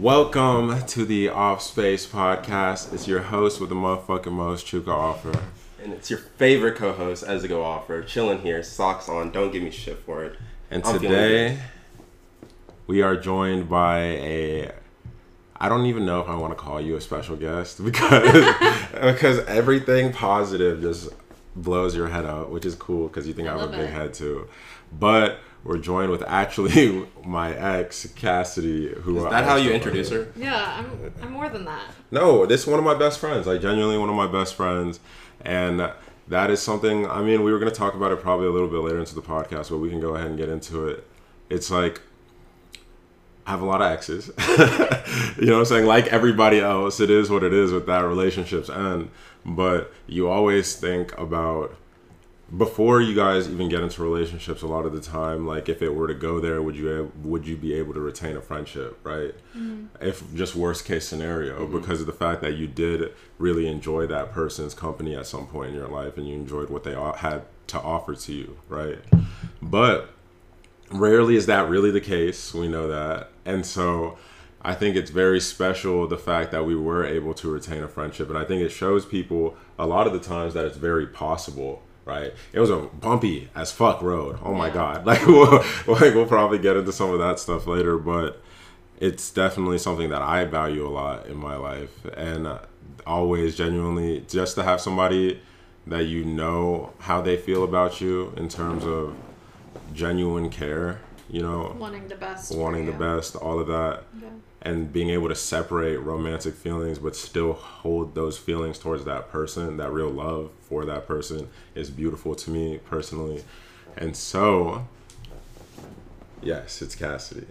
Welcome to the Off Space Podcast. It's your host with the motherfucking most, Chuka Offer. And it's your favorite co-host, Ezugo Offer, chilling here, socks on. Don't give me shit for it. And I'm today, we are joined by a. I don't even know if I want to call you a special guest because because everything positive just blows your head out, which is cool because you think I, I have a big it. head too. But we're joined with actually my ex Kassidy, who Is I that how you introduce her? Yeah, I'm, I'm more than that. No, this is one of my best friends. Like genuinely one of my best friends, and that is something. I mean, we were gonna talk about it probably a little bit later into the podcast, but we can go ahead and get into it. It's like I have a lot of exes. you know what I'm saying? Like everybody else, it is what it is with that relationships end. But you always think about before you guys even get into relationships a lot of the time like if it were to go there would you would you be able to retain a friendship right? Mm-hmm. If just worst case scenario mm-hmm. because of the fact that you did really enjoy that person's company at some point in your life and you enjoyed what they had to offer to you right? But rarely is that really the case we know that. And so i think it's very special the fact that we were able to retain a friendship. And i think it shows people a lot of the times that it's very possible right? It was a bumpy as fuck road. Oh my god. Like we'll, like we'll probably get into some of that stuff later but it's definitely something that i value a lot in my life. And always genuinely just to have somebody that you know how they feel about you in terms of genuine care you know? Wanting the best. wanting the best, all of that, Yeah. And being able to separate romantic feelings but still hold those feelings towards that person, that real love for that person is beautiful to me personally. And so, yes, it's Kassidy.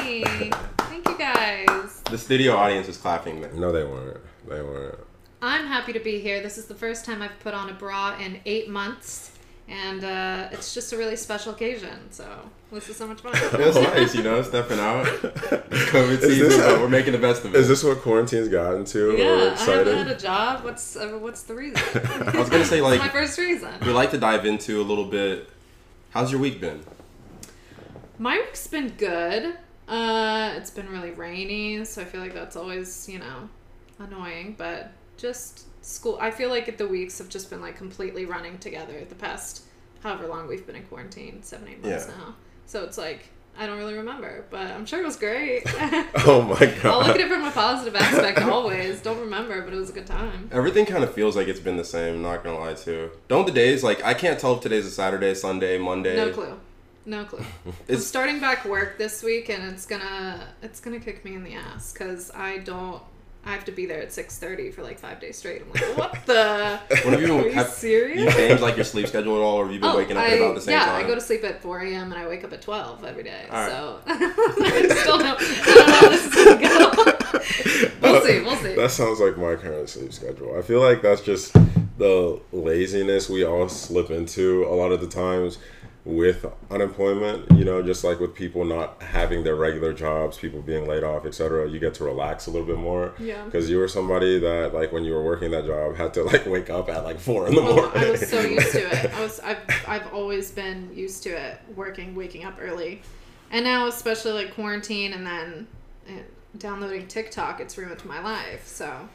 Hey, thank you guys. The studio audience is clapping. no, they weren't. They weren't. I'm happy to be here. This is the first time I've put on a bra in eight months, and uh, it's just a really special occasion. So this is so much fun. It was nice, you know, stepping out. COVID season, this- but we're making the best of it. Is this what quarantine's gotten to? We're yeah, I haven't had a job. What's uh, what's the reason? I was gonna say, It's my like, first reason. we like to dive into a little bit. How's your week been? My week's been good. Uh, it's been really rainy, so I feel like that's always, you know, annoying. But just school. I feel like the weeks have just been like completely running together the past however long we've been in quarantine, seven, eight months Yeah. now. So it's like I don't really remember, but I'm sure it was great. oh my god. I'll look at it from a positive aspect always. Don't remember, but it was a good time. Everything kind of feels like it's been the same. Not gonna lie, too. Don't the days like I can't tell if today's a Saturday, Sunday, Monday. No clue. No clue. I'm starting back work this week, and it's gonna it's gonna kick me in the ass because I don't. I have to be there at six thirty for like five days straight. I'm like, what the? When have you Are been? you Have, serious? you changed like your sleep schedule at all, or have you been Oh, waking up I, at about the same yeah, time? Yeah, I go to sleep at 4 a.m. and I wake up at 12 every day. Right. So I still don't, I don't know how this is gonna go. we'll see. We'll see. That sounds like my current sleep schedule. I feel like that's just the laziness we all slip into a lot of the times with unemployment, you know, just like with people not having their regular jobs, people being laid off, etc. You get to relax a little bit more. Yeah. Because you were somebody that, like, when you were working that job, had to like wake up at like four in the morning. I was so used to it. I was I've I've always been used to it, working, waking up early, and now especially like quarantine and then uh, downloading TikTok, it's ruined my life. So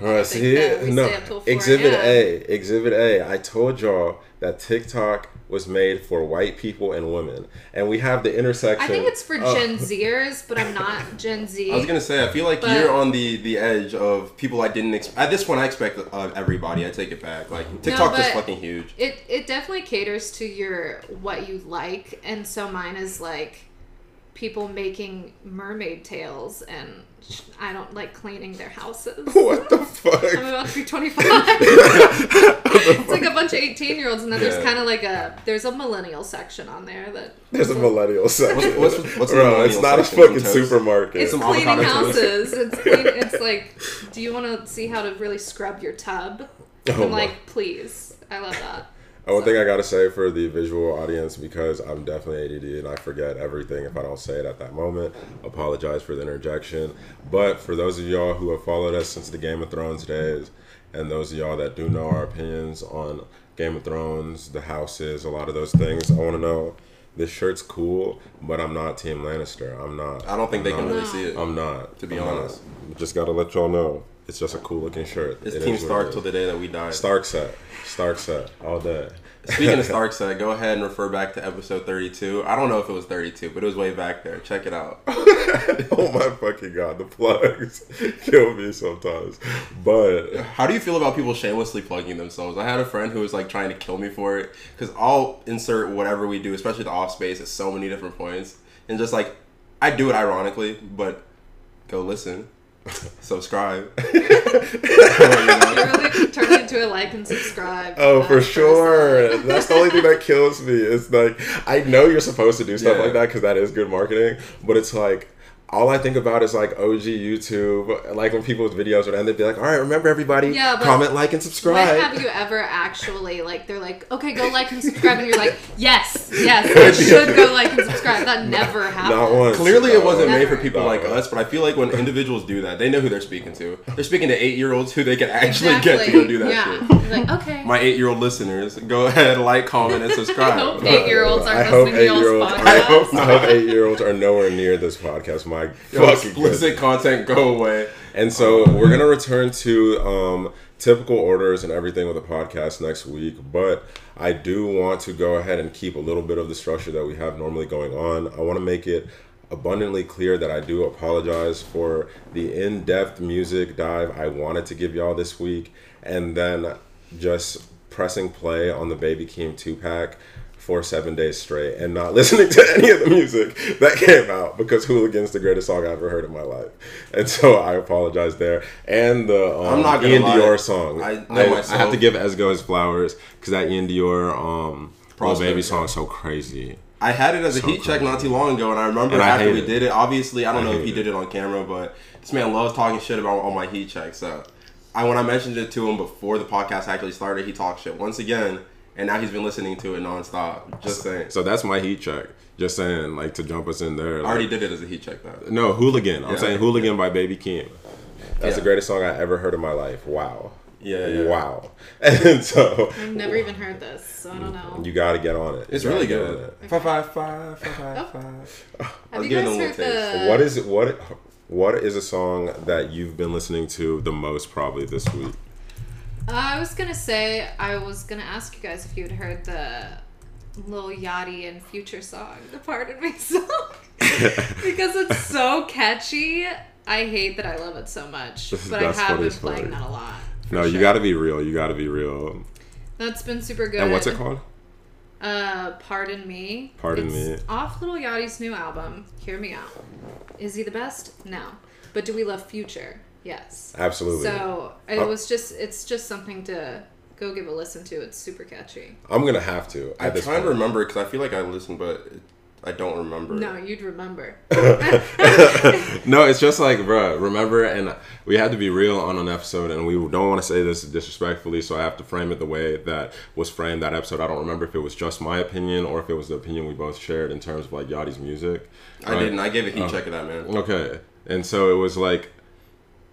right, see, we no, stay up till 4 Exhibit. A, Exhibit A. I told y'all that TikTok was made for white people and women, and we have the intersection. I think it's for Gen Zers, but I'm not Gen Z. I was gonna say, I feel like you're on the the edge of people I didn't expect. At this point, I expect uh, everybody. I take it back. Like TikTok is fucking huge. It it definitely caters to your what you like, and so mine is like people making mermaid tails, and I don't like cleaning their houses. What the fuck? I'm about to be 25. it's like a bunch of 18 year olds, and then there's kind of like a there's a millennial section on there that There's a millennial section. What's- what's- what's a Bro, it's not a fucking toast? supermarket. it's Some cleaning houses. It's clean, it's like, do you want to see how to really scrub your tub? Oh I'm my- like, please. I love that. One thing I gotta say for the visual audience, because I'm definitely ADD and I forget everything if I don't say it at that moment. Apologize for the interjection. But for those of y'all who have followed us since the Game of Thrones days, and those of y'all that do know our opinions on Game of Thrones, the houses, a lot of those things, I want to know this shirt's cool, but I'm not Team Lannister. I'm not. I don't think they I'm can not. really see it. I'm not. To be I'm not. honest. just gotta let y'all know. It's just a cool looking shirt. It's It Team Stark till the day that we die. Stark set. Stark set. All day. Speaking of Stark set, go ahead and refer back to episode 32. I don't know if it was 32, but it was way back there. Check it out. oh my fucking god, the plugs kill me sometimes. But How do you feel about people shamelessly plugging themselves? I had a friend who was like trying to kill me for it because I'll insert whatever we do, especially the off space, at so many different points, and just like I do it ironically, but go listen, subscribe. You really turned into a like and subscribe. Oh, for person. sure. That's the only thing that kills me. It's like I know you're supposed to do stuff Yeah. like that because that is good marketing, but it's like all I think about is like OG YouTube, like when people's videos would end, they'd be like, "All right, remember everybody, Yeah, but comment, like, and subscribe." When subscribe." have you ever actually like they're like, okay, go like and subscribe, and you're like, yes, yes, I should go like and subscribe. That never happened. Not once. Clearly, it wasn't Never. made for people No. like us, but I feel like when individuals do that, they know who they're speaking to. They're speaking to eight year olds who they can actually get to go do that yeah. shit. Like, okay. My eight year old listeners, go ahead, like, comment, and I subscribe. hope eight-year-olds I aren't hope listening to y'all's eight-year-olds- podcast. I hope I hope eight year olds are nowhere near this podcast. My Yo, fucking explicit content, go away. And so we're gonna return to um, typical orders and everything with the podcast next week. But I do want to go ahead and keep a little bit of the structure that we have normally going on. I want to make it abundantly clear that I do apologize for the in-depth music dive I wanted to give y'all this week, and then just pressing play on the Baby Keem two pack for seven days straight and not listening to any of the music that came out because Hooligan's the greatest song I ever heard in my life. And so I apologize there. And the um, I'm not Ian lie. Dior song. I know I, I have to give Ezugo his flowers because that iann dior um, Lil Baby song is so crazy. I had it as a So heat check not too long ago, and I remember And after we it. did it. Obviously, I don't know if he it. did it on camera, but this man loves talking shit about all my heat checks. So, I when I mentioned it to him before the podcast actually started, he talked shit once again, and now he's been listening to it nonstop. Just saying. So that's my heat check. Just saying, like to jump us in there. I like- already did it as a heat check though. No, Hooligan. I'm Yeah. saying Hooligan by Baby Keem. That's the greatest song I ever heard in my life. Wow. Yeah, yeah. Wow. And so I've never even heard this, so I don't know. you got to get on it. It's You really get on good. it. Five five five five five oh. five. I Have was you guys a heard little the? What is it? What what is a song that you've been listening to the most probably this week? Uh, I was gonna say I was gonna ask you guys if you'd heard the Lil Yachty and Future song, the "Pardon Me" song, because it's so catchy. I hate that I love it so much, but I have been playing that a lot. No, you got to be real. You got to be real. That's been super good. And what's it called? Uh, Pardon Me. Pardon it's Me. Off Lil Yachty's new album. Hear me out. Is he the best? No. But do we love Future? Yes. Absolutely. So it Uh, was just it's just something to go give a listen to. It's super catchy. I'm gonna have to. I'm At this trying to remember because I feel like I listened, but I don't remember. No, you'd remember. no, it's just like, bruh, remember, and we had to be real on an episode, and we don't want to say this disrespectfully, so I have to frame it the way that was framed that episode. I don't remember if it was just my opinion or if it was the opinion we both shared in terms of like Yachty's music. I right? didn't. I gave a heat Oh. check of that man. Okay. And so it was like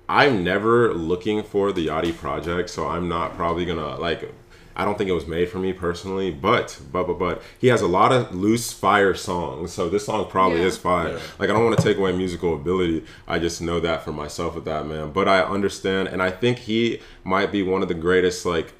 I'm never looking for the Yachty project, so I'm not probably gonna like I don't think it was made for me personally, but but but but he has a lot of loose fire songs, so this song probably Yeah. is fire. Yeah. Like I don't want to take away musical ability. I just know that for myself with that man. But I understand and I think he might be one of the greatest like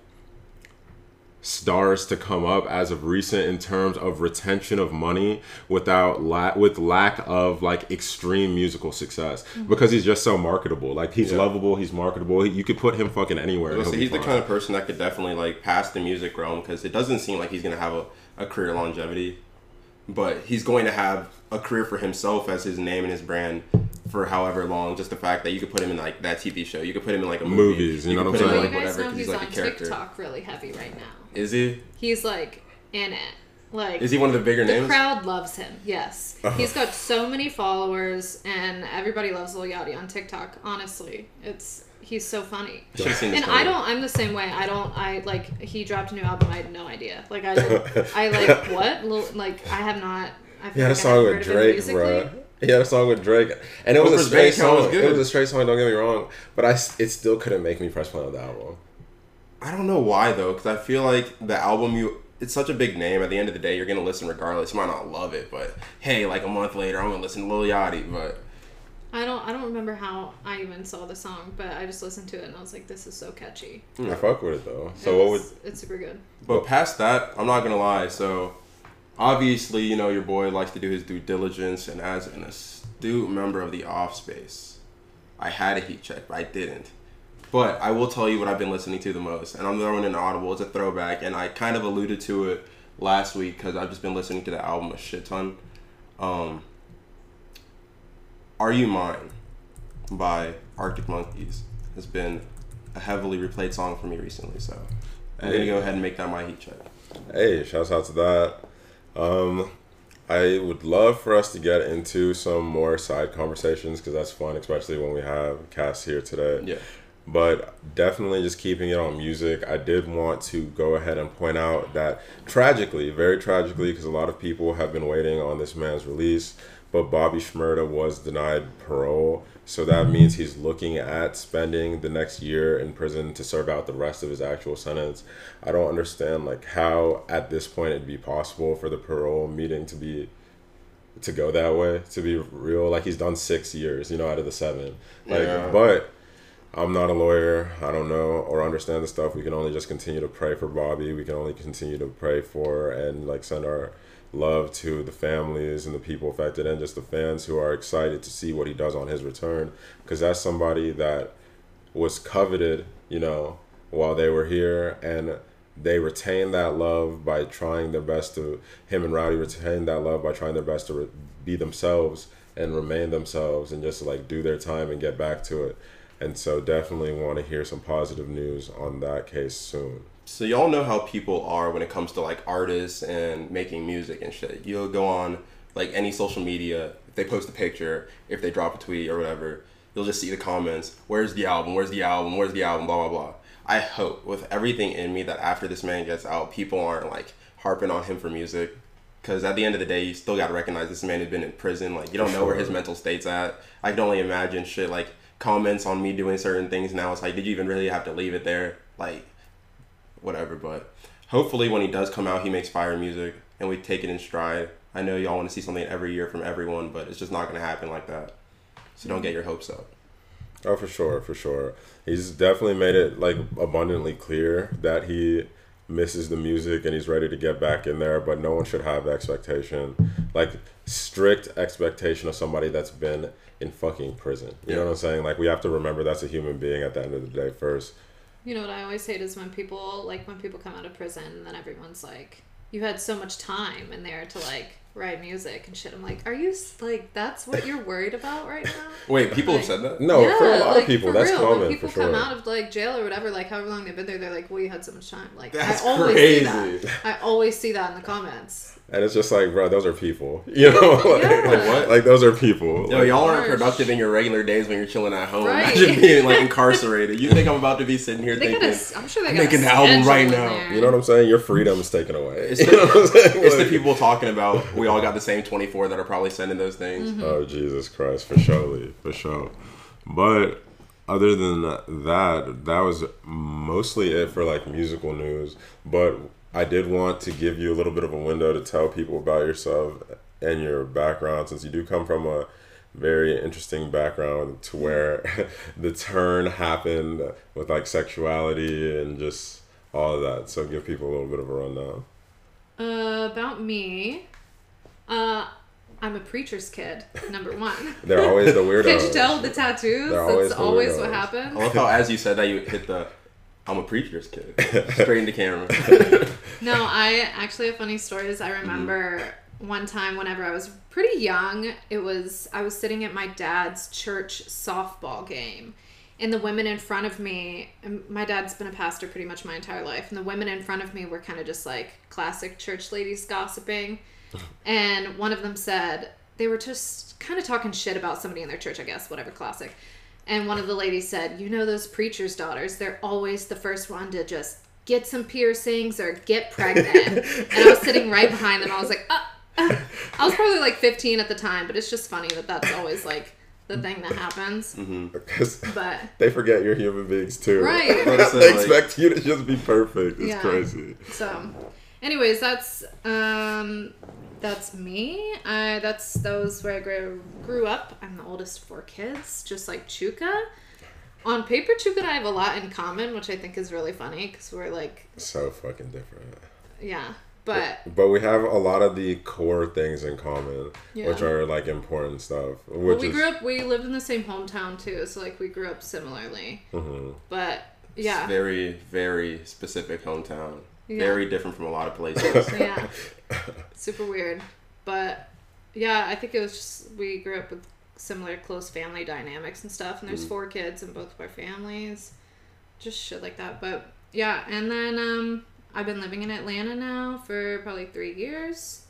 stars to come up as of recent in terms of retention of money without la- with lack of like extreme musical success. Mm-hmm. Because he's just so marketable. Like he's Yeah. lovable he's marketable. You could put him fucking anywhere and Listen, he'll he's the kind of person that could definitely like pass the music realm because it doesn't seem like he's gonna have a, a career longevity, but he's going to have a career for himself as his name and his brand for however long. Just the fact that you could put him in like that TV show, you could put him in like a movie, Movies, you know what I'm him Well, in, you like, guys whatever, know 'cause he's like on a character. TikTok really heavy right now. Is he? He's like in it. Like Is he one of the bigger names? the names? crowd loves him. Yes, uh-huh. he's got so many followers, and everybody loves Lil Yachty on TikTok. Honestly, it's he's so funny. I seen this And I don't. I'm the same way. I don't. I like. He dropped a new album. I had no idea. Like I. I like what? Lil- Like I have not. I he had a like I song haven't with heard of him Drake musically. bro he had a song with Drake and it was a Oprah's straight bank account was song it was a straight song don't get me wrong but I it still couldn't make me press play on the album I don't know why though, because I feel like the album you it's such a big name. At the end of the day, you're gonna listen regardless. You might not love it, but hey, like a month later, I'm gonna listen to Lil Yachty. But I don't I don't remember how I even saw the song, but I just listened to it and I was like, this is so catchy. Hmm, I fuck with it though. It So what would was- it's super good. but past that, I'm not gonna lie. So obviously, you know, your boy likes to do his due diligence, and as an astute member of the off space, I had a heat check, but I didn't. But I will tell you what I've been listening to the most, and I'm throwing in Audible. It's a throwback, and I kind of alluded to it last week because I've just been listening to the album a shit ton. Um, R U Mine by Arctic Monkeys has been a heavily replayed song for me recently, so I'm gonna go ahead and make that my heat check. Hey, shouts out to that. Um, I would love for us to get into some more side conversations because that's fun, especially when we have Cass here today. Yeah. But definitely just keeping it on music. I did want to go ahead and point out that tragically, very tragically, because a lot of people have been waiting on this man's release, but Bobby Shmurda was denied parole. So that means he's looking at spending the next year in prison to serve out the rest of his actual sentence. I don't understand like how at this point it'd be possible for the parole meeting to be to go that way, to be real. Like he's done six years, you know, out of the seven. Like Yeah. but I'm not a lawyer. I don't know or understand the stuff. We can only just continue to pray for Bobby. We can only continue to pray for and like send our love to the families and the people affected and just the fans who are excited to see what he does on his return because that's somebody that was coveted, you know, while they were here and they retained that love by trying their best to him and Rowdy retained that love by trying their best to re- be themselves and remain themselves and just like do their time and get back to it. And so definitely want to hear some positive news on that case soon. So y'all know how people are when it comes to like artists and making music and shit. You'll go on like any social media, if they post a picture, if they drop a tweet or whatever, you'll just see the comments, where's the album? Where's the album? Where's the album? Blah blah blah. I hope with everything in me that after this man gets out, people aren't like harping on him for music. Cause at the end of the day, you still gotta recognize this man has been in prison. Like you don't know where his mental state's at. I can only imagine shit like comments on me doing certain things now. It's like, did you even really have to leave it there? Like whatever. But hopefully, when he does come out, he makes fire music and we take it in stride. I know y'all want to see something every year from everyone, but it's just not going to happen like that. So don't get your hopes up. Oh, for sure, for sure. He's definitely made it like abundantly clear that he misses the music and he's ready to get back in there. But no one should have expectation, like strict expectation of somebody that's been in fucking prison. You know what I'm saying? Like we have to remember that's a human being at the end of the day first. You know what I always hate is when people like when people come out of prison and then everyone's like, you had so much time in there to like write music and shit. I'm like, are you s- like that's what you're worried about right now? Wait, people have said that? No, for a lot like, of people, that's real, common When people for sure. come out of like jail or whatever, like however long they've been there, they're like, "Well, you had so much time." Like That's I always see crazy. that. I always see that in the comments. And it's just like, bro, those are people. You know, like, Yeah. Like what? like those are people. Yo, Like, y'all aren't productive in your regular days when you're chilling at home. Right. Imagine being like incarcerated. You think I'm about to be sitting here They thinking gotta. I'm sure they I'm got making an album right now. you know what I'm saying? Your freedom is taken away. It's You the- know what I'm it's the people talking about we all got the same 24 that are probably sending those things. Mm-hmm. Oh Jesus Christ, for surely, for sure. But other than that, that was mostly it for like musical news. But I did want to give you a little bit of a window to tell people about yourself and your background, since you do come from a very interesting background to where the turn happened with like sexuality and just all of that. So give people a little bit of a rundown. Uh, about me, uh, I'm a preacher's kid. Number one. They're always the weirdos. Can't you tell the tattoos? They're always That's the always weirdos. what I happens. love how as you said that you hit the I'm a preacher's kid straight into camera. No, I actually have funny stories. I remember Mm-hmm. one time whenever I was pretty young, it was I was sitting at my dad's church softball game. And the women in front of me, my dad's been a pastor pretty much my entire life, and the women in front of me were kind of just like classic church ladies gossiping. and one of them said, they were just kind of talking shit about somebody in their church, I guess, whatever, classic. And one of the ladies said, You know, those preacher's daughters, they're always the first one to just get some piercings or get pregnant. and I was sitting right behind them. I was like, uh, uh. I was probably like 15 at the time, but it's just funny that that's always like the thing that happens. Because But they forget you're human beings too. Right. But it's they like- expect you to just be perfect. It's Yeah. crazy. so, anyways, that's um, that's me. I that's that was where I grew grew up. I'm the oldest of four kids, just like Chuka. On paper, Chuka and I have a lot in common, which I think is really funny because we're like, So fucking different. yeah, but But we have a lot of the core things in common, Yeah. which are like important stuff. Well, we is grew up. We lived in the same hometown too, so like we grew up similarly. Mhm. But yeah, It's very, very specific hometown. Yeah. Very different from a lot of places. yeah, super weird. But yeah, I think it was just we grew up with similar close family dynamics and stuff. And there's four kids in both of our families, just shit like that. But yeah, and then um, I've been living in Atlanta now for probably three years.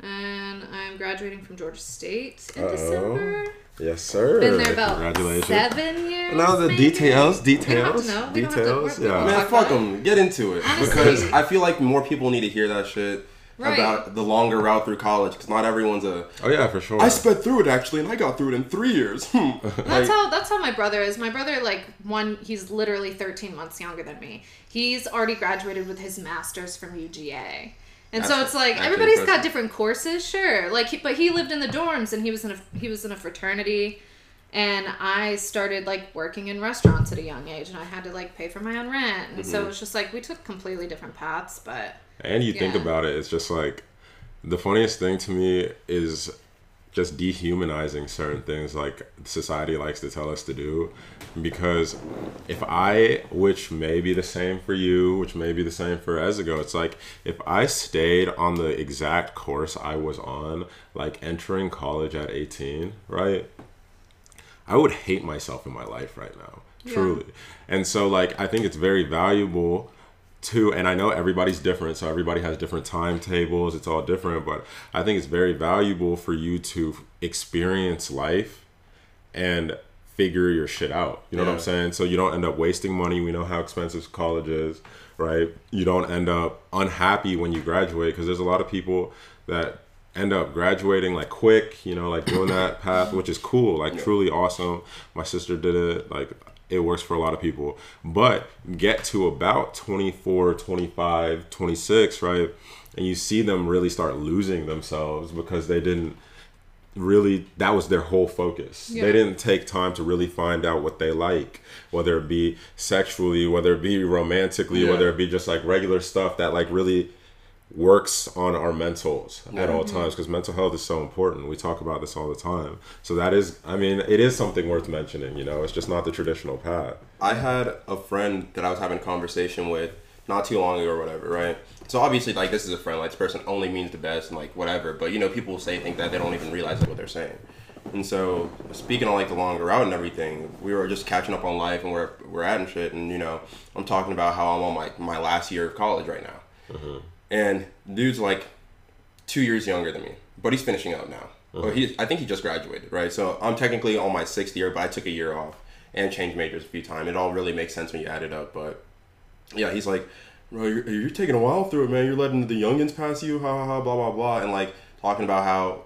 And I'm graduating from Georgia State in Uh-oh. December. Yes, sir. Been there about Congratulations. seven years. Now the maybe? details, We have to details. We have to- details. yeah. Man, fuck them. Get into it Honestly. because I feel like more people need to hear that shit Right. about the longer route through college because not everyone's a. Oh yeah, for sure. I sped through it actually, and I got through it in three years. Hmm. That's Like, how that's how my brother is. My brother like one he's literally 13 months younger than me. He's already graduated with his masters from UGA. And so it's like everybody's got different courses, sure. Like he, but he lived in the dorms and he was in a he was in a fraternity and I started like working in restaurants at a young age and I had to like pay for my own rent. And Mm-hmm. so it's just like we took completely different paths, but And you think about it, it's just like the funniest thing to me is just dehumanizing certain things like society likes to tell us to do. Because if I, which may be the same for you, which may be the same for Ezugo, it's like if I stayed on the exact course I was on, like entering college at 18, right? I would hate myself in my life right now, Yeah. truly. And so, like, I think it's very valuable to, and I know everybody's different, so everybody has different timetables, it's all different, but I think it's very valuable for you to experience life and figure your shit out. You know what I'm saying? So you don't end up wasting money. We know how expensive college is, right? You don't end up unhappy when you graduate because there's a lot of people that end up graduating like quick, you know, like doing that path, which is cool, like truly awesome. My sister did it, like it works for a lot of people. But get to about 24, 25, 26, right? And you see them really start losing themselves because they didn't really that was their whole focus. Yeah. They didn't take time to really find out what they like, whether it be sexually, whether it be romantically, Yeah. whether it be just like regular stuff that like really works on our mentals at all Mm-hmm. times because mental health is so important. We talk about this all the time. So that is I mean, it is something worth mentioning, you know. It's just not the traditional path. I had a friend that I was having a conversation with not too long ago or whatever, right? So obviously, like this is a friend, like this person only means the best and like whatever. But you know, people say things that they don't even realize what they're saying. And so speaking on like the longer route and everything, we were just catching up on life and where we're at and shit. And you know, I'm talking about how I'm on like my last year of college right now, and dude's like two years younger than me, but he's finishing up now. Or he, I think he just graduated, right? So I'm technically on my sixth year, but I took a year off and changed majors a few times. It all really makes sense when you add it up. But yeah, he's like, bro, you're, you're taking a while through it, man. You're letting the youngins pass you, ha ha ha, blah blah blah, and like talking about how.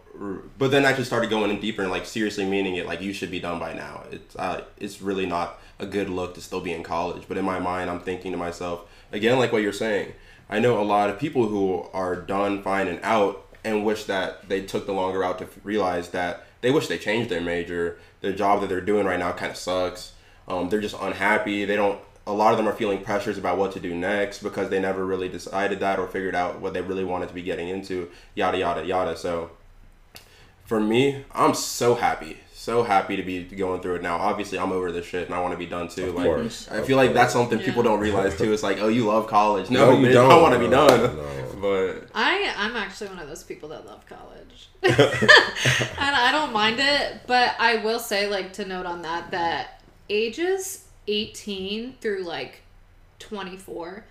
But then actually started going in deeper and like seriously meaning it. Like you should be done by now. It's uh, it's really not a good look to still be in college. But in my mind, I'm thinking to myself again, like what you're saying. I know a lot of people who are done, fine, and out, and wish that they took the longer route to realize that they wish they changed their major. Their job that they're doing right now kind of sucks. Um, they're just unhappy. They don't. A lot of them are feeling pressures about what to do next because they never really decided that or figured out what they really wanted to be getting into. Yada yada yada. So, for me, I'm so happy, so happy to be going through it now. Obviously, I'm over this shit and I want to be done too. like, course, I of feel like that's course. something people don't realize too. It's like, oh, you love college. No, No, you man, don't. I want to be No, done. no. But I I'm actually one of those people that love college. and I don't mind it, but I will say like to note on that that ages 18 through like 24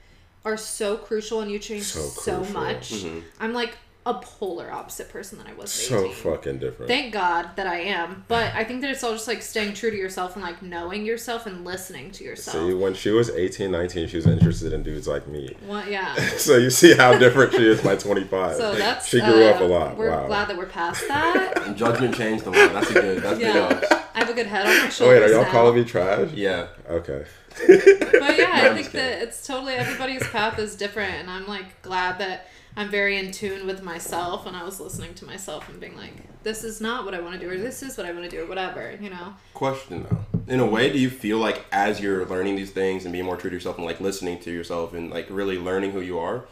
are so crucial and you change So so, crucial. much. Mhm. I'm like a polar opposite person than I was at So 18. fucking different. Thank God that I am. But I think that it's all just like staying true to yourself and like knowing yourself and listening to yourself. See, when she was 18, 19, she was interested in dudes like me. What, yeah. So you see how different she is by 25. So that's she grew uh, up a lot. We're wow. glad that we're past that. And judgment changed a lot. That's a good. That's yeah, good. I have a good head on my Oh wait, are y'all now. calling me trash? Yeah. Okay. But yeah, I I'm think that it's totally everybody's path is different, and I'm like glad that I'm very in tune with myself, and I was listening to myself and being like, this is not what I want to do, or this is what I want to do, or whatever, you know. Question though. In a way, do you feel like as you're learning these things and being more true to yourself and like listening to yourself and like really learning who you are,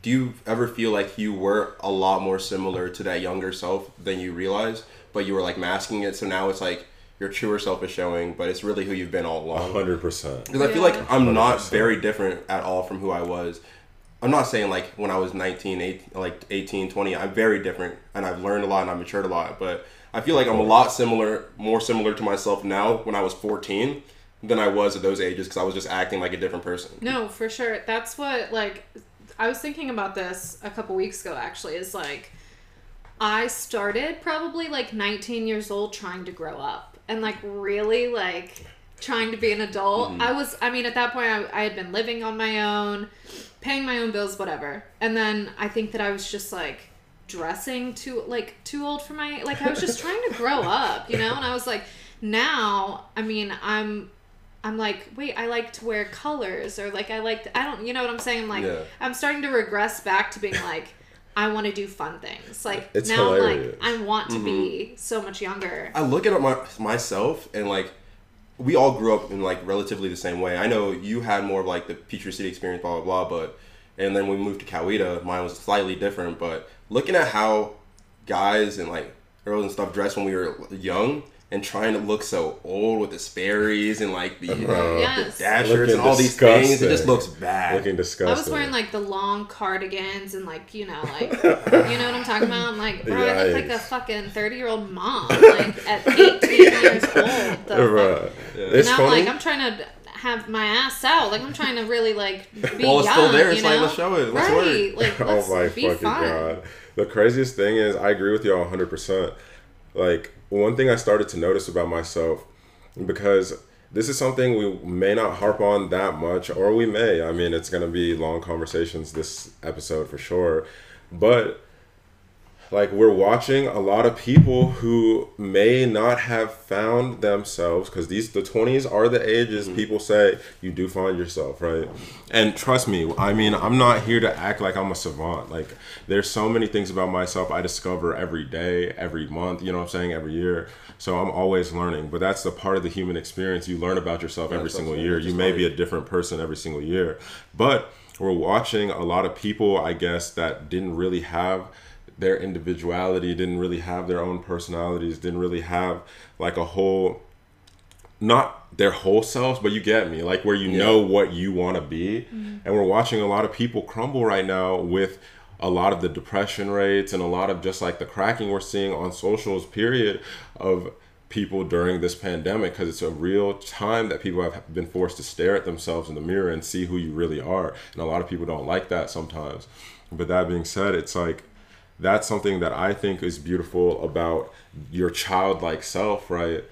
do you ever feel like you were a lot more similar to that younger self than you realized, but you were like masking it? So now it's like your truer self is showing, but it's really who you've been all along. 100%. Because I feel like I'm not 100%. very different at all from who I was. I'm not saying like when I was 19, 18, like 18, 20, I'm very different and I've learned a lot and I've matured a lot. But I feel like I'm a lot similar, more similar to myself now when I was 14 than I was at those ages because I was just acting like a different person. No, for sure. That's what like I was thinking about this a couple weeks ago actually is like I started probably like 19 years old trying to grow up and like really like trying to be an adult. Mm-hmm. I was I mean at that point I, I had been living on my own, paying my own bills whatever. And then I think that I was just like dressing too like too old for my like I was just trying to grow up, you know? And I was like now, I mean, I'm I'm like, wait, I like to wear colors or like I like to, I don't you know what I'm saying? I'm like Yeah. I'm starting to regress back to being like I want to do fun things. Like It's now hilarious. I'm like I want to be mm-hmm. so much younger. I look at my, myself and like we all grew up in like relatively the same way. I know you had more of like the Peachtree City experience, blah blah blah, but and then we moved to Coweta, mine was slightly different. But looking at how guys and like girls and stuff dressed when we were young and trying to look so old with the Sperry's and like the, Uh, Yes. the dashers and Looking all these things, it just looks bad. Looking disgusting. I was wearing like the long cardigans and like you know like you know what I'm talking about. I'm like bro, I look like a fucking thirty year old mom like at 18 years old. The fuck? Bruh. It's now funny. like I'm trying to have my ass out. Like I'm trying to really like be Well, it's young. still there. It's know? like, let's show it. Let's right? Like let's oh my be fucking fun. god. The craziest thing is I agree with y'all 100%. Like one thing I started to notice about myself because this is something we may not harp on that much or we may. I mean, it's going to be long conversations this episode for sure. But like we're watching a lot of people who may not have found themselves because these the 20s are the ages people say you do find yourself right? And trust me i mean i'm not here to act like i'm a savant. Like there's so many things about myself i discover every day every month you know what i'm saying? Every year. So i'm always learning. But that's the part of the human experience. You learn about yourself every single year. you may be a different person every single year. But we're watching a lot of people i guess that didn't really have their individuality didn't really have their own personalities didn't really have like a whole not their whole selves but you get me like where you know what you want to be mm-hmm. and we're watching a lot of people crumble right now with a lot of the depression rates and a lot of just like the cracking we're seeing on socials period of people during this pandemic because it's a real time that people have been forced to stare at themselves in the mirror and see who you really are. And a lot of people don't like that sometimes. But that being said it's like that's something that I think is beautiful about your childlike self, right?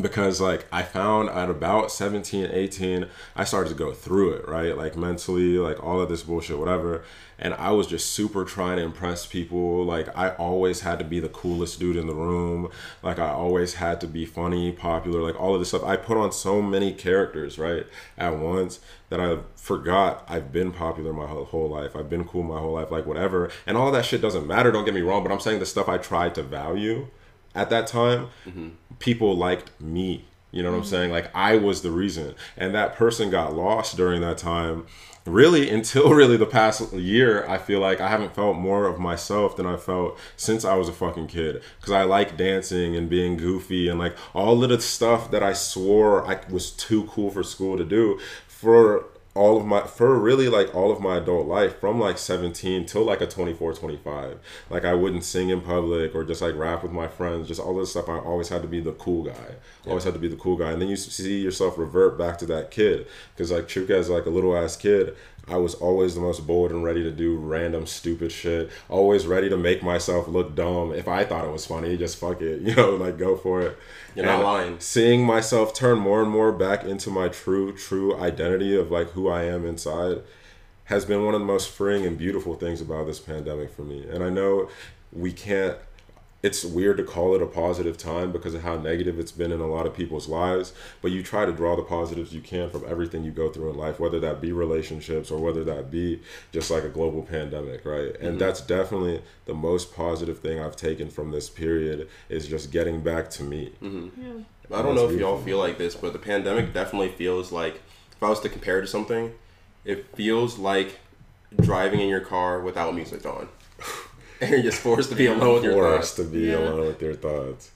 Because like I found at about 17, 18, I started to go through it, right? Like mentally, like all of this bullshit, whatever. And I was just super trying to impress people. Like I always had to be the coolest dude in the room. Like I always had to be funny, popular, like all of this stuff. I put on so many characters, right, at once that I forgot I've been popular my whole, life. I've been cool my whole life, like whatever. And all that shit doesn't matter, don't get me wrong, but I'm saying the stuff I tried to value at that time, mm-hmm. people liked me. You know what I'm mm-hmm. saying? Like I was the reason. And that person got lost during that time. Really, until really the past year, I feel like I haven't felt more of myself than I felt since I was a fucking kid. Because I like dancing and being goofy and like all of the stuff that I swore I was too cool for school to do for all of my for really like all of my adult life from like 17 till like a 24 25 like i wouldn't sing in public or just like rap with my friends just all this stuff i always had to be the cool guy. Always had to be the cool guy. And then you see yourself revert back to that kid because like Chuka as like a little ass kid I was always the most bold and ready to do random stupid shit. Always ready to make myself look dumb. If I thought it was funny, just fuck it, you know, like go for it. You're not lying. Seeing myself turn more and more back into my true, true identity of like who I am inside has been one of the most freeing and beautiful things about this pandemic for me. And I know we can't it's weird to call it a positive time because of how negative it's been in a lot of people's lives but you try to draw the positives you can from everything you go through in life whether that be relationships or whether that be just like a global pandemic right and Mm-hmm. that's definitely the most positive thing i've taken from this period is just getting back to me Mm-hmm. Yeah. I don't know if y'all feel like this, but the pandemic definitely feels like if I was to compare it to something, it feels like driving in your car without music on. and you're just forced to be alone with your forced thoughts. to be Yeah. alone with your thoughts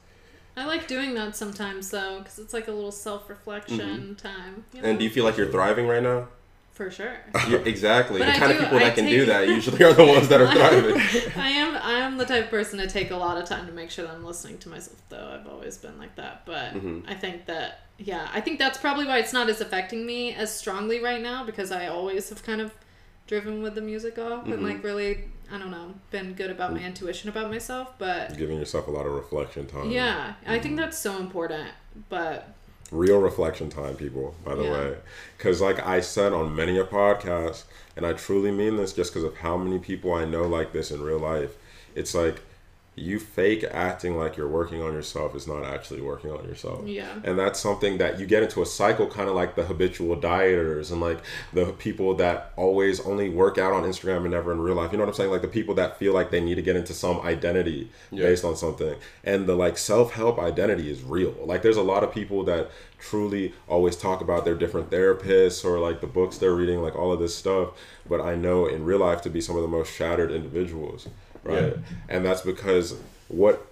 I like doing that sometimes though, because it's like a little self reflection time. You know? And do you feel like you're thriving right now? For sure. Yeah, exactly. The I kind of people I that can do that usually are the ones that are thriving. I am I am the type of person to take a lot of time to make sure that I'm listening to myself though. I've always been like that. But Mhm. I think that yeah, I think that's probably why it's not as affecting me as strongly right now because I always have kind of driven with the music off and Mhm. like really I don't know, been good about my intuition about myself, but giving yourself a lot of reflection time yeah, I think that's so important. But real reflection time people by the Yeah. way because like i said on many a podcast and i truly mean this just because of how many people i know like this in real life it's like you fake acting like you're working on yourself is not actually working on yourself. Yeah. and that's something that you get into a cycle kind of like the habitual dieters and like the people that always only work out on instagram and never in real life. You know what i'm saying? Like the people that feel like they need to get into some identity Yeah. based on something. And the like self-help identity is real. Like there's a lot of people that truly always talk about their different therapists or like the books they're reading like all of this stuff. But i know in real life to be some of the most shattered individuals right? Yeah. and that's because what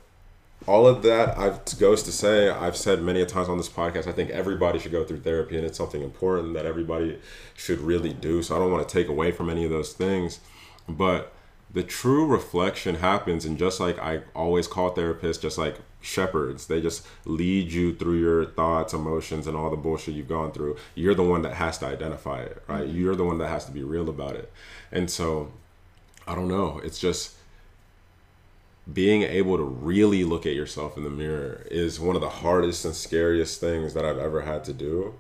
all of that I've goes to say I've said many a times on this podcast I think everybody should go through therapy and it's something important that everybody should really do. So I don't want to take away from any of those things. But the true reflection happens and just like I always call therapists just like shepherds they just lead you through your thoughts emotions and all the bullshit you've gone through. You're the one that has to identify it right? Mm-hmm. You're the one that has to be real about it. And so I don't know it's just being able to really look at yourself in the mirror is one of the hardest and scariest things that I've ever had to do.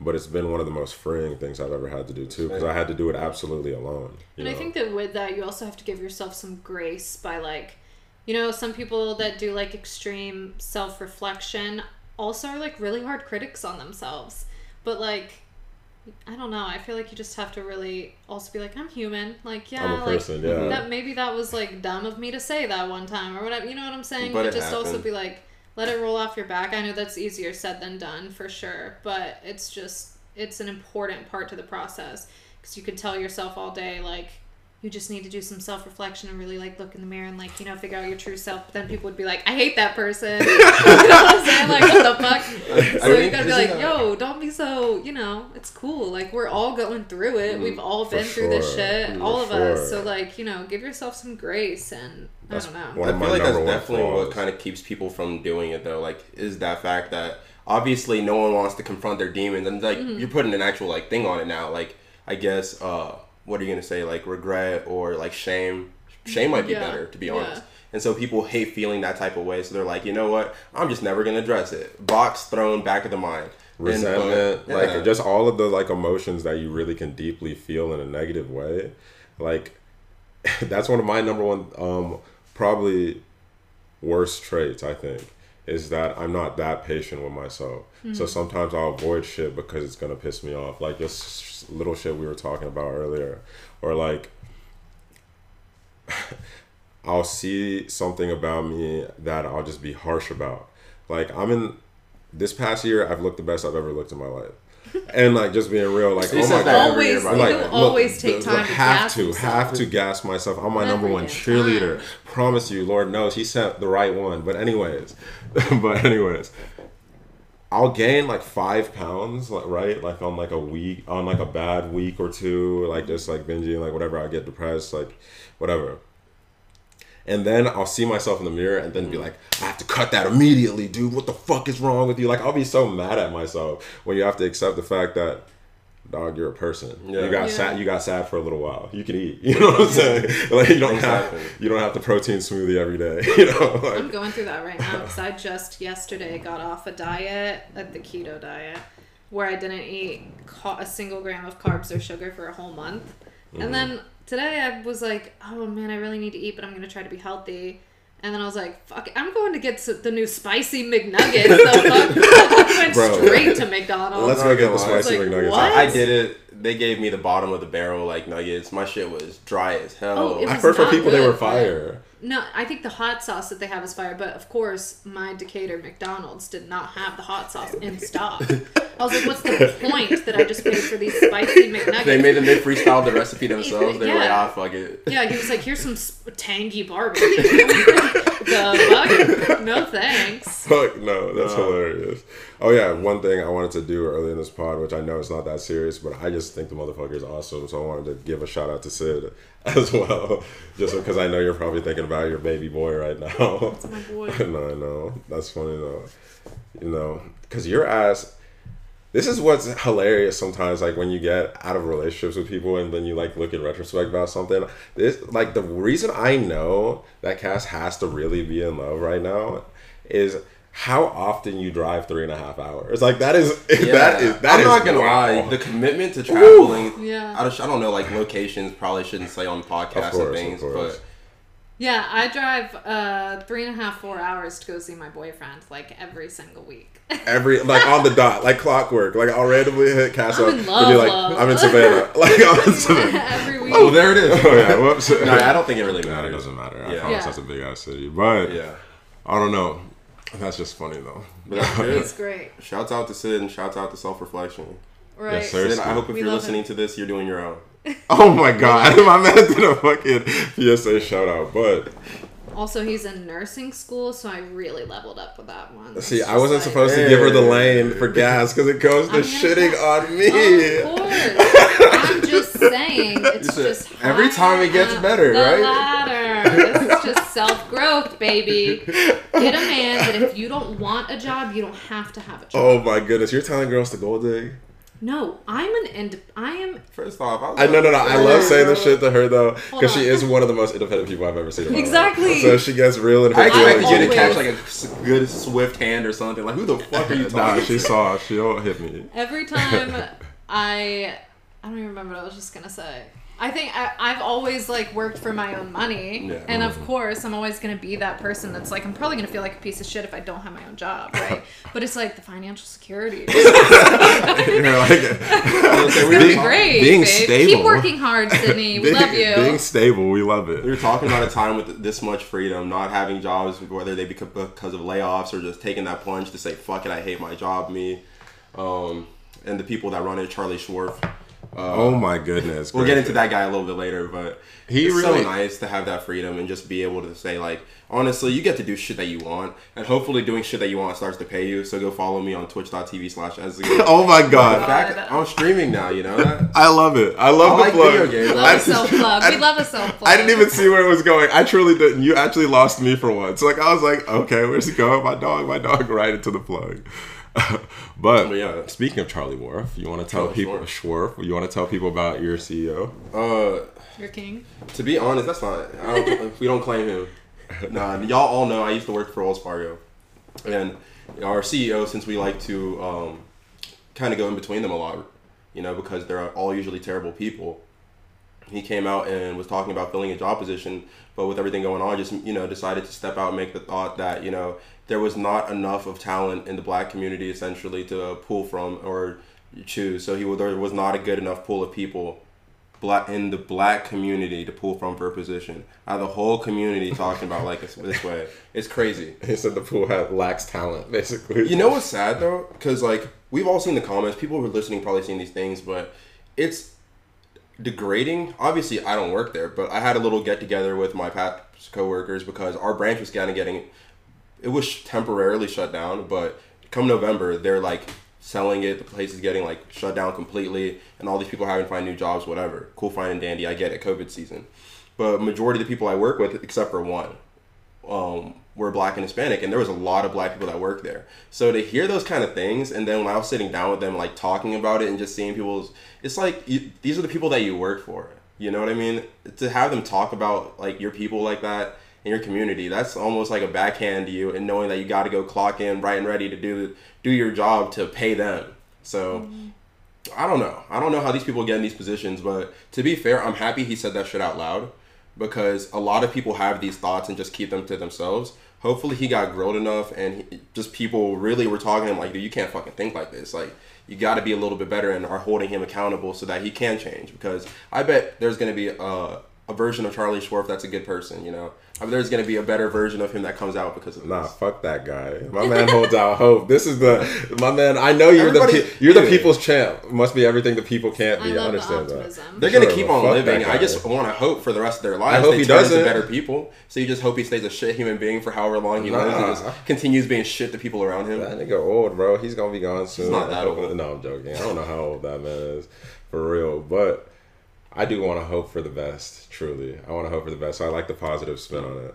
But it's been one of the most freeing things I've ever had to do too, because I had to do it absolutely alone. And I think that with that, you also have to give yourself some grace by like, you know, some people that do like extreme self reflection also are like really hard critics on themselves. But like, I don't know. I feel like you just have to really also be like, I'm human. Like, yeah, I'm a like person, yeah. that maybe that was like dumb of me to say that one time or whatever. You know what I'm saying? But But it just also be like, let it roll off your back. I know that's easier said than done for sure, but it's just it's an important part to the process because you could tell yourself all day like you just need to do some self-reflection and really like look in the mirror and like you know figure out your true self. But then people would be like i hate that person. You know what i'm saying? Like what the fuck? So you mean, gotta be like that- yo don't be so you know it's cool. Like we're all going through it. We've all Mm, For been through this shit Mm, all of for us so like you know give yourself some grace and That's i don't know. one of I my feel like that's number one definitely what kind of keeps people from doing it though. Like, is that fact that obviously no one wants to confront their demons, and like Mm-hmm. you're putting an actual like thing on it now. Like, I guess, uh, what are you gonna say? Like regret or like shame? Shame might be Yeah. better, to be Yeah. honest. And so people hate feeling that type of way, so they're like, you know what? I'm just never gonna address it. Box thrown back of the mind. And, but, resentment, yeah. like just all of the like emotions that you really can deeply feel in a negative way. Like that's one of my number one um probably worst traits, I think, is that I'm not that patient with myself. So hmm. sometimes I'll avoid shit because it's gonna piss me off. Like this little shit we were talking about earlier. Or like I'll see something about me that I'll just be harsh about. Like I'm in this past year, I've looked the best I've ever looked in my life, and like just being real, like He oh my that god, every year, always I'm the like, way. he'll always take the- time to have to himself. have to gas myself. I'm my number one cheerleader. time. Promise you, Lord knows He sent the right one. But anyways, but anyways, I'll gain like five pounds, like right, like on like a week, on like a bad week or two, like just like binging, like whatever. I get depressed, like whatever. And then I'll see myself in the mirror and then be like, I have to cut that immediately, dude. What the fuck is wrong with you? Like, I'll be so mad at myself when you have to accept the fact that dog, you're a person. Yeah. You got Yeah. sad. You got sad for a little while. You can eat. You know what I'm saying? Like you don't Exactly. have you don't have the protein smoothie every day. You know. I'm going through that right now because I just yesterday got off a diet, at the keto diet, where I didn't eat ca- a single gram of carbs or sugar for a whole month. Mm-hmm. And then today I was like, oh man, I really need to eat, but I'm going to try to be healthy. And then I was like, fuck, it, I'm going to get the new spicy McNuggets. the fuck? I went Bro. straight to McDonald's. let's go get the gonna spicy Like, McNuggets. what? I did it. They gave me the bottom of the barrel like nuggets. My shit was dry as hell. Oh, it I've was heard from not people they were but- fire. No, I think the hot sauce that they have is fire, but of course, my Decatur McDonald's did not have the hot sauce in stock. I was like, what's the point that I just paid for these spicy McNuggets? they made them. They freestyled the recipe themselves. They were like, Yeah. ah, fuck it. yeah, he was like, here's some tangy barbecue. the fuck? No thanks. Fuck no, that's No. hilarious. Oh yeah, one thing I wanted to do early in this pod, which I know is not that serious, but I just think the motherfucker is awesome, so I wanted to give a shout out to Sid as well, just because I know you're probably thinking about your baby boy right now. My boy. no, I know that's funny though, you know, because your ass. This is what's hilarious sometimes, like when you get out of relationships with people and then you like look in retrospect about something. This like the reason I know that Cass has to really be in love right now is how often you drive three and a half hours. Like that is that is that I'm is not gonna wow. lie. The commitment to traveling. Yeah. I don't, I don't know, like locations. Probably shouldn't say on the podcast Of course, and of things, course. but Yeah, I drive uh, three and a half, four hours to go see my boyfriend like every single week. Every like on the dot, like clockwork. Like I'll randomly hit Cass I'm up in and love, be like, love. I'm in Savannah. Like I'm in Savannah. every week. oh, there it is. Oh yeah, whoops. no, I don't think it really No, it matters. doesn't matter. I Yeah. promise Yeah. that's a big ass city. But Yeah, I don't know. That's just funny though. but that's great. Shouts out to Sid and shouts out to self reflection. Right. Yes, sir. Sid, I hope if We you're listening him. to this, you're doing your own. Oh my god, my man did a fucking PSA shout out. But Also, he's in nursing school, so I really leveled up with that one. It's see, I wasn't like- supposed to give her the lane for gas because it goes to shitting get- on me. Of course. I'm just saying. It's said, just every time it gets better, the right? Ladder. This is just self growth, baby. Get a man that if you don't want a job, you don't have to have a job. Oh my goodness, you're telling girls to gold dig? No, I'm an ind. I am. First off, I, I no no no. I love saying this shit to her though because she is one of the most independent people I've ever seen. in my life. Exactly. So she gets real in her I expected you to catch like a good swift hand or something. Like, who the fuck are you Nah, talking she to? saw. She don't hit me. Every time I. I don't even remember what I was just gonna say. I think I, I've always like worked for my own money, Yeah. and of course I'm always gonna be that person that's like I'm probably gonna feel like a piece of shit if I don't have my own job, right? but it's like the financial security. You're like It's gonna Being- be great. being babe. stable. Keep working hard, Sydney. We being, love you. being stable. We love it. We it. were talking about a time with this much freedom, not having jobs, whether they be because of layoffs or just taking that plunge to say, fuck it, I hate my job, me. Um, and the people that run it, Charlie Scharf. Oh my goodness. We'll get into that guy a little bit later, but He it's really- so nice to have that freedom and just be able to say, like, honestly, you get to do shit that you want, and hopefully doing shit that you want starts to pay you. So go follow me on twitch.tv slash Oh my god. fact I'm streaming now, you know that? I love it. I love I the like plug. video games. love I- a self plug. We love a self plug. I didn't even see where it was going. I truly didn't. You actually lost me for once. Like I was like, okay, where's it going? My dog, my dog, right into the plug. but But yeah. speaking of Charlie Scharf, you want to tell Charlie people Scharf. You want to tell people about your CEO? Uh, You're king. To be honest, that's not. I don't, we don't claim him. Nah, y'all all know I used to work for Wells Fargo, and our CEO, since we like to um, kind of go in between them a lot, you know, because they're all usually terrible people. He came out and was talking about filling a job position, but with everything going on, just you know, decided to step out and make the thought that you know there was not enough of talent in the black community essentially to pull from or choose. So he there was not a good enough pool of people black in the black community to pull from for a position. The whole community talking about like this, this way, it's crazy. He said the pool had lacks talent, basically. You know what's sad though, because like we've all seen the comments. People who are listening probably seen these things, but it's degrading. Obviously, I don't work there, but I had a little get together with my past coworkers because our branch was kind of getting. It was temporarily shut down, but come November, they're like selling it. The place is getting like shut down completely, and all these people having to find new jobs. Whatever, cool, fine, and dandy. I get it, COVID season, but majority of the people I work with, except for one, um, were black and Hispanic, and there was a lot of black people that worked there. So to hear those kind of things, and then when I was sitting down with them, like talking about it and just seeing people's, it's like you, these are the people that you work for. You know what I mean? To have them talk about like your people like that in your community, that's almost like a backhand to you, and knowing that you got to go clock in bright and ready to do do your job to pay them. So. Mm-hmm. I don't know. I don't know how these people get in these positions, but to be fair, I'm happy he said that shit out loud because a lot of people have these thoughts and just keep them to themselves. Hopefully, he got grilled enough, and he, just people really were talking to him like, "Dude, you can't fucking think like this. Like, you got to be a little bit better," and are holding him accountable so that he can change. Because I bet there's gonna be a, a version of Charlie Schwartz that's a good person. You know, I bet there's gonna be a better version of him that comes out because of Nah, this. fuck that guy. My man holds out hope. This is the my man. I know you're Everybody- the pe- you're the people's champ. Must be everything the people can't I be. I, love the understand that. They're gonna keep on living. I just want to hope for the rest of their lives. I hope they he turn doesn't. into better people. So you just hope he stays a shit human being for however long he lives and just continues being shit to people around him. That nigga old, bro. He's gonna be gone soon. not that old. No, I'm joking. I don't know how old that man is, for real. But I do want to hope for the best. Truly, I want to hope for the best. So I like the positive spin on it.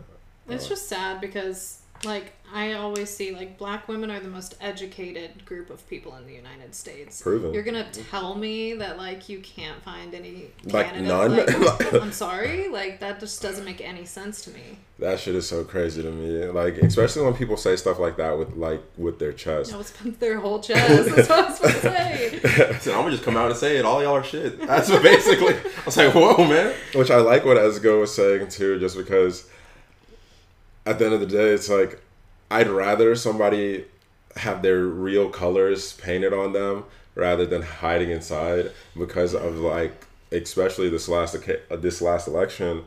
It's just sad because, like, I always see like black women are the most educated group of people in the United States. Proven. You're gonna tell me that like you can't find any Like, candidate- none? like, I'm sorry, like that just doesn't make any sense to me. That shit is so crazy to me. Like, especially when people say stuff like that with like with their chest. No, it's their whole chest. That's what I was supposed to say. So I'm gonna just come out and say it. All y'all are shit. That's what basically. I was like, whoa, man. Which I like what Ezugo was saying too, just because at the end of the day, it's like I'd rather somebody have their real colors painted on them rather than hiding inside because of like, especially this last this last election.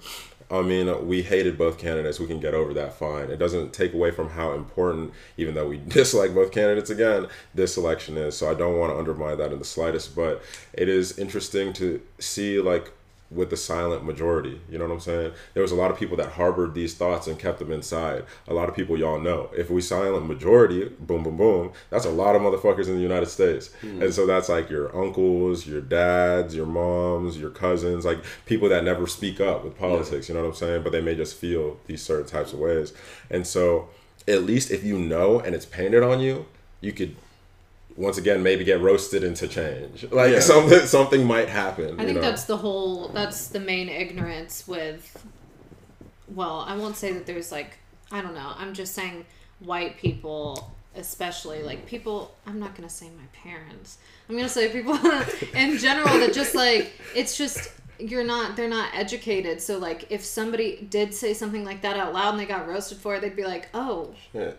I mean, we hated both candidates. We can get over that fine. It doesn't take away from how important, even though we dislike both candidates again, this election is. So I don't want to undermine that in the slightest. But it is interesting to see, like, with the silent majority. You know what I'm saying? There was a lot of people that harbored these thoughts and kept them inside. A lot of people y'all know. If we silent majority, boom, boom, boom, that's a lot of motherfuckers in the United States. Hmm. And so that's like your uncles, your dads, your moms, your cousins, like people that never speak up with politics. You know what I'm saying? But they may just feel these certain types of ways. And so at least if you know and it's painted on you, you could once again maybe get roasted into change. Like Yeah. something something might happen. I you think know? that's the whole. That's the main ignorance with. Well, I won't say that there's like I don't know. I'm just saying white people, especially like people. I'm not gonna say my parents. I'm gonna say people in general that just like it's just you're not they're not educated so like if somebody did say something like that out loud and they got roasted for it they'd be like oh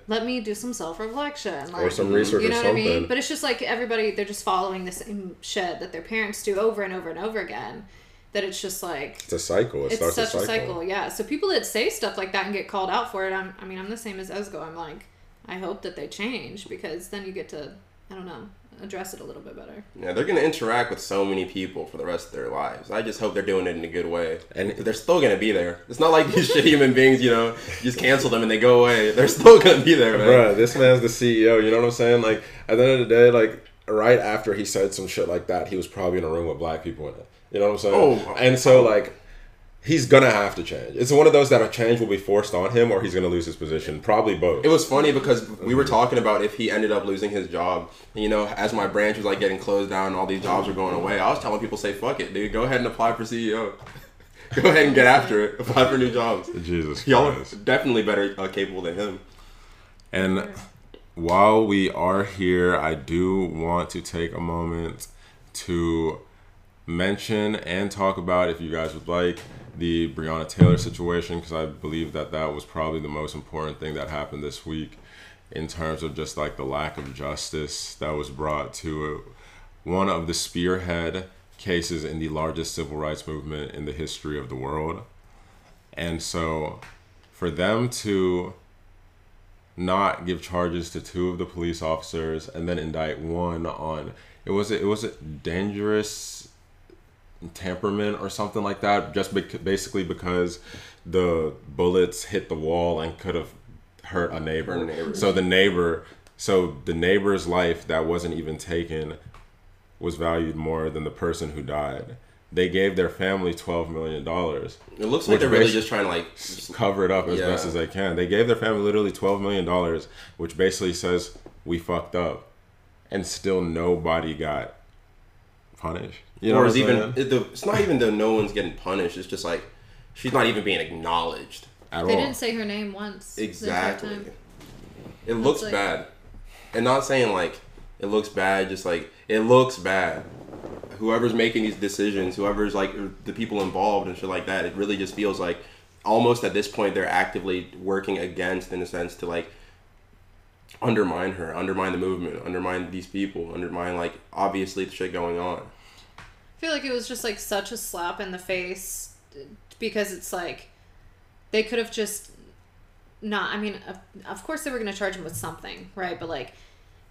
let me do some self-reflection like or some research you know what I mean? But it's just like everybody, they're just following the same shit that their parents do over and over and over again. That it's just like, it's a cycle. It it's such a a cycle. cycle. Yeah. So people that say stuff like that and get called out for it, I'm, I mean, I'm the same as Ezugo. I'm like, I hope that they change because then you get to, I don't know, address it a little bit better. Yeah, they're gonna interact with so many people for the rest of their lives. I just hope they're doing it in a good way. And- And they're still gonna be there. It's not like these shit human beings, you know, just cancel them and they go away. They're still gonna be there, man. Bruh, this man's the CEO. You know what I'm saying? Like at the end of the day, like right after he said some shit like that, he was probably in a room with black people in it. You know what I'm saying? Oh. and so oh. like he's gonna have to change. It's one of those that a change will be forced on him, or he's gonna lose his position. Probably both. It was funny because we were talking about if he ended up losing his job. You know, as my branch was like getting closed down and all these jobs were going away, I was telling people, say, fuck it, dude. Go ahead and apply for CEO. go ahead and get after it. Apply for new jobs. Jesus Y'all are definitely better uh, capable than him. And while we are here, I do want to take a moment to mention and talk about, if you guys would like, the Breonna Taylor situation, because I believe that that was probably the most important thing that happened this week in terms of just like the lack of justice that was brought to one of the spearhead cases in the largest civil rights movement in the history of the world. And so for them to not give charges to two of the police officers and then indict one on it was it was a dangerous temperament or something like that just bec- basically because the bullets hit the wall and could have hurt a neighbor. Neighbor. so the neighbor so the neighbor's life that wasn't even taken was valued more than the person who died they gave their family twelve million dollars. It looks like they're really just trying to like. Cover it up as Yeah. best as they can. They gave their family literally twelve million dollars, which basically says we fucked up, and still nobody got punished. You know or what is I'm even the, it's not even that no one's getting punished. It's just like she's not even being acknowledged. at They all. didn't say her name once. Exactly. time. It looks like- bad, and not saying like it looks bad. Just like it looks bad. Whoever's making these decisions, whoever's like er, the people involved and shit like that, it really just feels like almost at this point they're actively working against, in a sense, to like undermine her, undermine the movement, undermine these people, undermine like obviously the shit going on. Feel like it was just like such a slap in the face because it's like they could have just not. I mean, of, of course they were going to charge him with something, right? But like,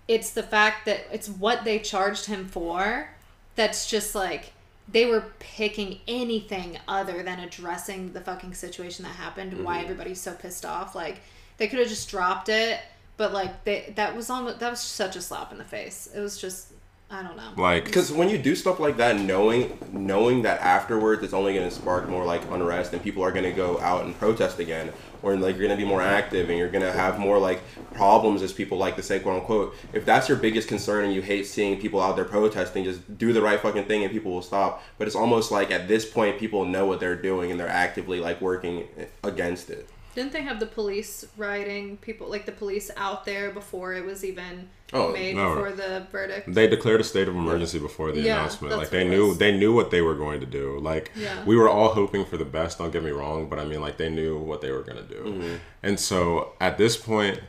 it's the fact that it's what they charged him for that's just like they were picking anything other than addressing the fucking situation that happened. and Why mm-hmm. everybody's so pissed off? Like they could have just dropped it, but like they that was almost that was such a slap in the face. It was just I don't know. like Because when you do stuff like that, knowing knowing that afterwards it's only going to spark more like unrest and people are going to go out and protest again, or like you're going to be more active and you're going to have more like problems, as people like to say, quote unquote. If that's your biggest concern and you hate seeing people out there protesting, just do the right fucking thing and people will stop. But it's almost like at this point people know what they're doing and they're actively like working against it. Didn't they have the police riding people like the police out there before it was even Oh, made no. before the verdict? they declared a state of emergency before the Yeah, announcement. Like they knew they knew what they were going to do. Like Yeah. we were all hoping for the best. Don't get me wrong, but I mean, like they knew what they were gonna do. Mm-hmm. And so at this point,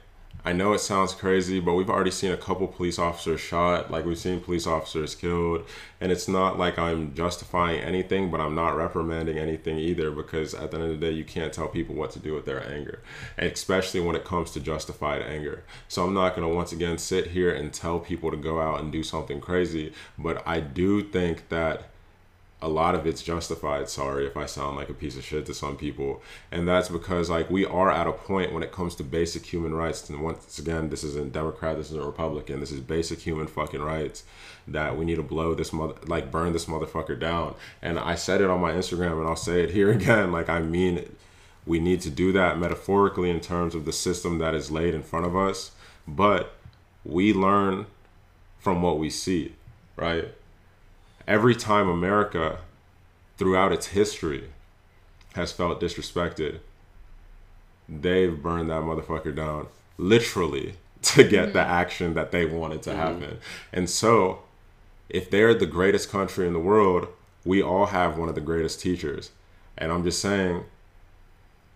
I know it sounds crazy, but we've already seen a couple police officers shot. Like we've seen police officers killed, and it's not like I'm justifying anything, but I'm not reprimanding anything either. Because at the end of the day, you can't tell people what to do with their anger, especially when it comes to justified anger. So I'm not gonna once again sit here and tell people to go out and do something crazy, but I do think that a lot of it's justified. Sorry if I sound like a piece of shit to some people. And that's because like we are at a point when it comes to basic human rights. And once again, this isn't Democrat, this isn't Republican, this is basic human fucking rights that we need to blow this mother like burn this motherfucker down. And I said it on my Instagram and I'll say it here again. Like I mean. We need to do that metaphorically in terms of the system that is laid in front of us. But we learn from what we see, right? Every time America, throughout its history, has felt disrespected, they've burned that motherfucker down literally to get the mm-hmm. action that they wanted to mm-hmm. happen. And so, if they're the greatest country in the world, we all have one of the greatest teachers. And I'm just saying,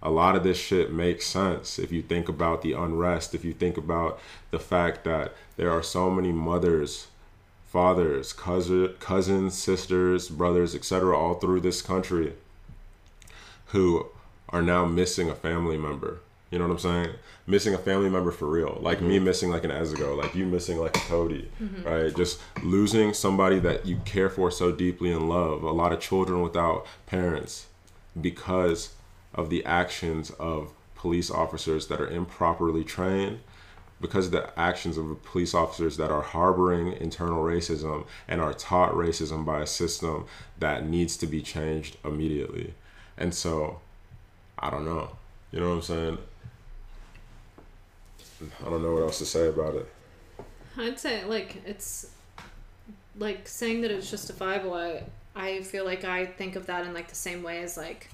a lot of this shit makes sense if you think about the unrest, if you think about the fact that there are so many mothers, fathers, cousin, cousins, sisters, brothers, etc., all through this country who are now missing a family member. You know what I'm saying? Missing a family member for real. Like me mm-hmm. missing like an Ezugo, like you missing like a Cody, mm-hmm. right? Just losing somebody that you care for so deeply and love. A lot of children without parents because of the actions of police officers that are improperly trained because of the actions of police officers that are harboring internal racism and are taught racism by a system that needs to be changed immediately. And so, I don't know. You know what I'm saying? I don't know what else to say about it. I'd say like it's like saying that it's justifiable. I I feel like I think of that in like the same way as like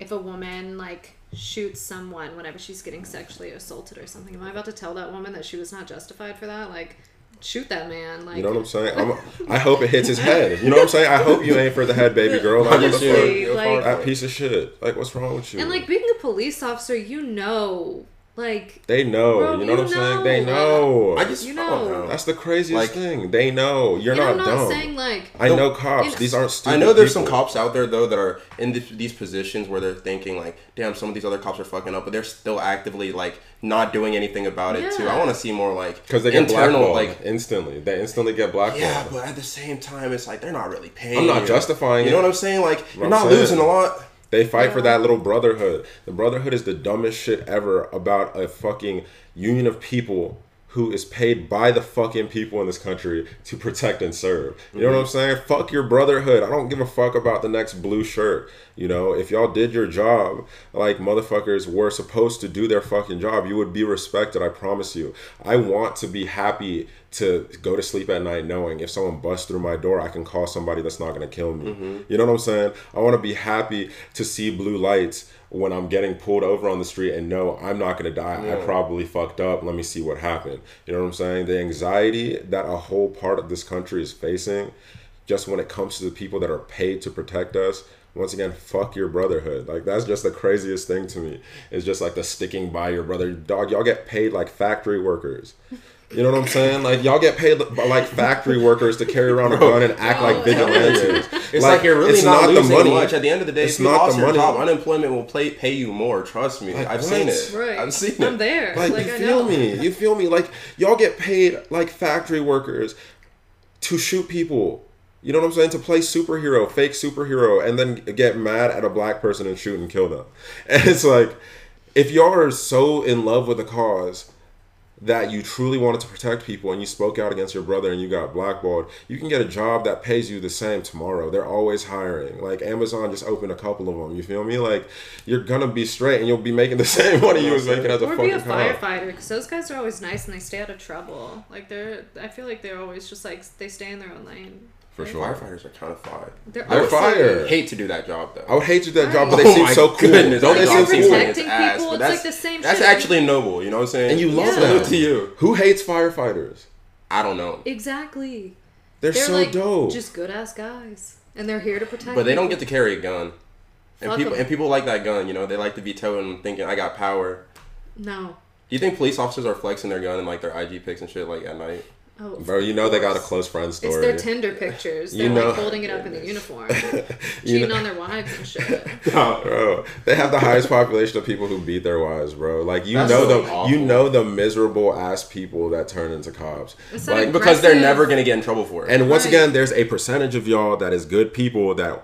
if a woman like shoots someone whenever she's getting sexually assaulted or something. Am I about to tell that woman that she was not justified for that? Like shoot that man. Like You know what I'm saying? I'm, I hope it hits his head. You know what I'm saying? I hope you ain't for the head, baby girl. Like, what the Honestly, fuck? like- that piece of shit. Like, what's wrong with you? and like being a police officer, you know, like they know. Bro, you know what I'm you saying? They know. know. I just You know. know. That's the craziest Like- thing. They know. You're and not I'm not dumb. saying like I know cops. it's- These aren't stupid. I know there's some cops out there though that are in this, these positions where they're thinking like, "Damn, some of these other cops are fucking up," but they're still actively like not doing anything about it too. I want to see more like Because they get internal blackballed like. instantly. They instantly get blackballed. Yeah, but at the same time, it's like they're not really paying. I'm not you. justifying You know it. what I'm saying? Like What you're I'm not saying. losing a lot. They fight for that little brotherhood. The brotherhood is the dumbest shit ever about a fucking union of people who is paid by the fucking people in this country to protect and serve. You know what mm-hmm. I'm saying? Fuck your brotherhood. I don't give a fuck about the next blue shirt. You know, if y'all did your job like motherfuckers were supposed to do their fucking job, you would be respected. I promise you. I want to be happy to go to sleep at night knowing if someone busts through my door, I can call somebody that's not going to kill me. Mm-hmm. You know what I'm saying? I want to be happy to see blue lights when I'm getting pulled over on the street and know I'm not going to die. I probably fucked up. Let me see what happened. You know what I'm saying? The anxiety that a whole part of this country is facing just when it comes to the people that are paid to protect us. Once again, fuck your brotherhood. Like that's just the craziest thing to me. It's just like the sticking by your brother. Dog, y'all get paid like factory workers. You know what I'm saying? Like y'all get paid like factory workers to carry around a gun and act like vigilantes. It's like, you're really it's not, the losing money. much. At the end of the day, It's if you not lost the your money. job, unemployment will play, pay you more. Trust me. Like, I've what? seen it. Right. I've seen it. I'm there. Like, Like, you I feel know. me? You feel me? Like y'all get paid like factory workers to shoot people. You know what I'm saying? To play superhero, fake superhero, and then get mad at a black person and shoot and kill them. And it's like, if y'all are so in love with the cause that you truly wanted to protect people and you spoke out against your brother and you got blackballed, you can get a job that pays you the same tomorrow. They're always hiring. Like Amazon just opened a couple of them. You feel me? Like you're gonna be straight and you'll be making the same money you was making as a Or fucking be a firefighter because those guys are always nice and they stay out of trouble. Like they're, I feel like they're always just like they stay in their own lane. For sure. Firefighters are kind of fire. They're, They're honestly- fire. I hate to do that job though. I would hate to do that job, but oh they Oh seem so cool. goodness, Don't they seem you're job seems cool? like ass, people, but it's that's- like the same That's shit. actually noble. You know what I'm saying? And you love Yeah. them. To you. Who hates firefighters? I don't know, Exactly. They're, They're so like dope. just good ass guys, and they're here to protect. but they don't get to carry a gun. And Fuck people 'em. and people like that gun. You know, they like to be toting, thinking I got power. No. Do you think police officers are flexing their gun and like their IG pics and shit like at night? Oh, Bro, you know they got a close friend story. It's their Tinder pictures. They're You know- like holding it up in the uniform, You cheating know- on their wives and shit. bro, they have the highest population of people who beat their wives, bro. Like you That's know so the awful. you know the miserable ass people that turn into cops. It's that Like Because they're never gonna get in trouble for it. and once Right. again, there's a percentage of y'all that is good people that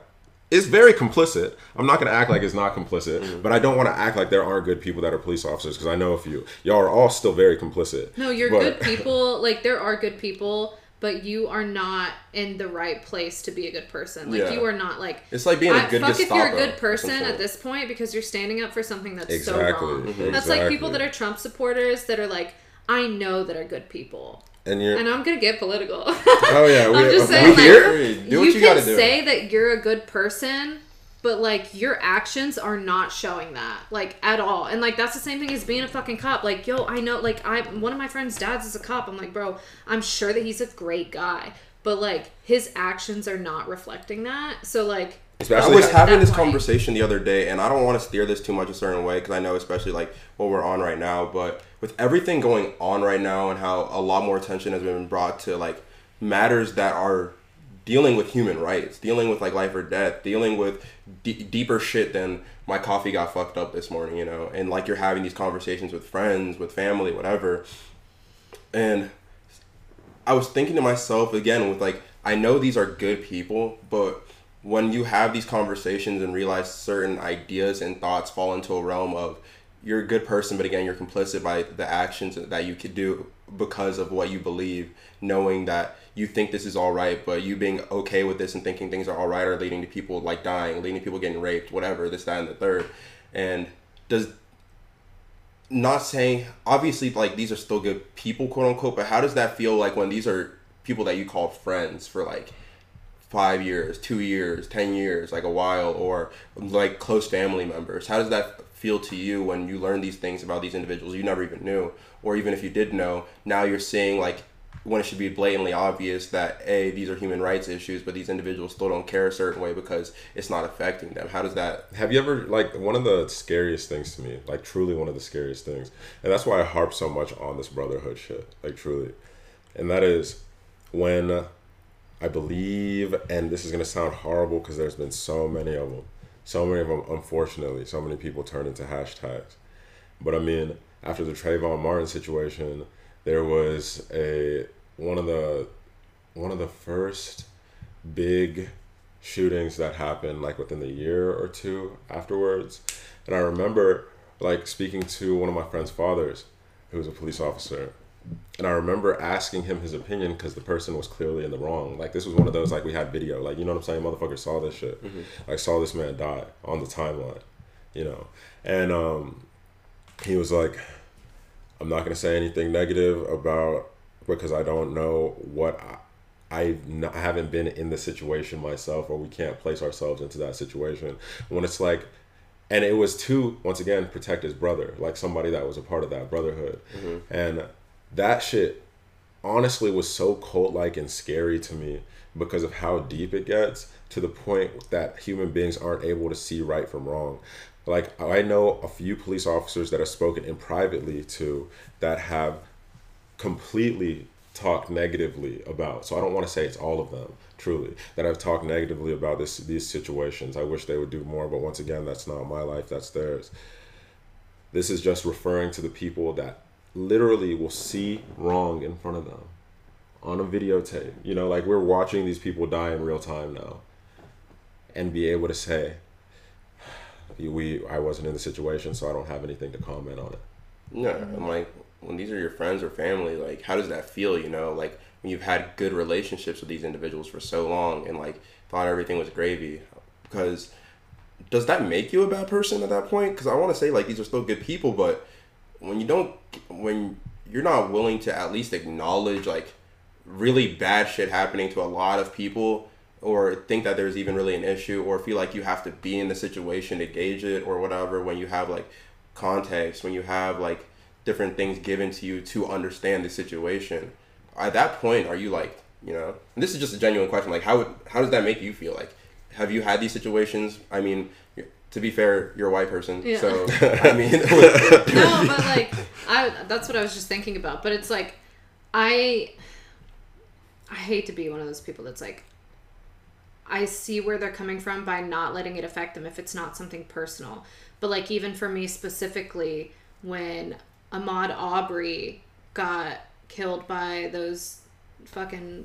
is very complicit. I'm not gonna act like it's not complicit, Mm-hmm. but I don't want to act like there aren't good people that are police officers because I know a few. Y'all are all still very complicit. No, you're But- good people. Like there are good people, but you are not in the right place to be a good person. Like Yeah. you are not like. It's like being a I- good fuck if you're a good person at this point because you're standing up for something that's Exactly. so wrong. Mhm. That's like people that are Trump supporters that are like, I know that are good people, And you're and I'm gonna get political. oh yeah, we, I'm just saying, here. like, Do what you, you can say that you're a good person, but like your actions are not showing that, like at all. And like that's the same thing as being a fucking cop. Like, yo, I know, like I one of my friends' dads is a cop. I'm like, bro, I'm sure that he's a great guy, but like his actions are not reflecting that. So like. I was having this point- conversation the other day, and I don't want to steer this too much a certain way because I know, especially like what we're on right now. But with everything going on right now, and how a lot more attention has been brought to like matters that are dealing with human rights, dealing with like life or death, dealing with d- deeper shit than my coffee got fucked up this morning, you know, and like you're having these conversations with friends, with family, whatever, and I was thinking to myself again with like I know these are good people, but when you have these conversations and realize certain ideas and thoughts fall into a realm of you're a good person, but again you're complicit by the actions that you could do because of what you believe, knowing that you think this is all right, but you being okay with this and thinking things are all right are leading to people like dying, leading to people getting raped, whatever, this, that, and the third. And does not saying obviously like these are still good people quote unquote but how does that feel like when these are people that you call friends for like five years two years ten years like a while or like close family members? How does that feel to you when you learn these things about these individuals you never even knew? Or even if you did know now you're seeing like when it should be blatantly obvious that a these are human rights issues but these individuals still don't care a certain way because it's not affecting them. How does that Have you ever like one of the scariest things to me, like truly one of the scariest things, and that's why I harp so much on this brotherhood shit, like truly, and that is when I believe, and this is gonna sound horrible because there's been so many of them, so many of them, unfortunately, so many people turn into hashtags, but I mean, after the Trayvon Martin situation, there was a one of the one of the first big shootings that happened like within the year or two afterwards. And I remember like speaking to one of my friend's fathers, who was a police officer, and I remember asking him his opinion because the person was clearly in the wrong. Like this was one of those like we had video, like you know what I'm saying. Motherfucker saw this shit. I saw this man die on the timeline, you know. And um, he was like, "I'm not gonna say anything negative about because I don't know what I." I've not, I haven't been in the situation myself, or we can't place ourselves into that situation. When it's like, and it was to once again protect his brother, like somebody that was a part of that brotherhood, and that shit honestly was so cult like and scary to me because of how deep it gets to the point that human beings aren't able to see right from wrong. Like I know a few police officers that I've spoken in privately to that have completely talked negatively about. So I don't want to say it's all of them, truly, that I've talked negatively about this these situations. I wish they would do more, but once again, that's not my life, that's theirs. This is just referring to the people that literally will see wrong in front of them on a videotape. You know, like we're watching these people die in real time now and be able to say we I wasn't in the situation, so I don't have anything to comment on it. Yeah, and like when these are your friends or family, like how does that feel? You know, like when you've had good relationships with these individuals for so long and like thought everything was gravy, because does that make you a bad person at that point? Because I want to say like these are still good people, but when you don't, when you're not willing to at least acknowledge like really bad shit happening to a lot of people or think that there's even really an issue or feel like you have to be in the situation to gauge it or whatever when you have like context when you have like different things given to you to understand the situation at that point are you like you know? And this is just a genuine question like how would, how does that make you feel? Like have you had these situations? I mean to be fair you're a white person Yeah. so i mean no, but like I that's what I was just thinking about. But it's like I I hate to be one of those people that's like I see where they're coming from by not letting it affect them if it's not something personal. But like even for me specifically when Ahmaud Arbery got killed by those fucking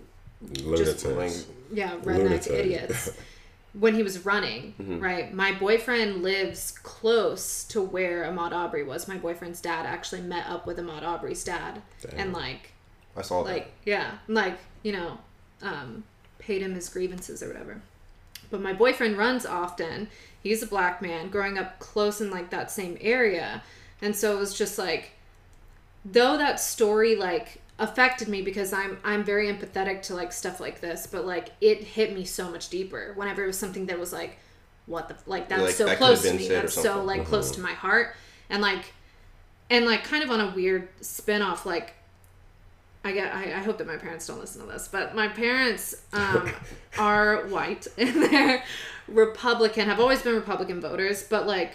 Lunatics. like, yeah, redneck Lunatic. idiots. When he was running, Mm-hmm. right? My boyfriend lives close to where Ahmaud Arbery was. My boyfriend's dad actually met up with Ahmaud Arbery's dad, Damn. and like, i saw that like, yeah, like you know, um, paid him his grievances or whatever. But my boyfriend runs often. He's a black man, growing up close in like that same area, and so it was just like, though that story like affected me because I'm I'm very empathetic to like stuff like this, but like it hit me so much deeper whenever it was something that was like, what the like that's Like, so that close to me, that's so something. like close to my heart, and like, and like kind of on a weird spin off like. I get. I, I hope that my parents don't listen to this, but my parents um, are white and they're Republican. Have always been Republican voters, but like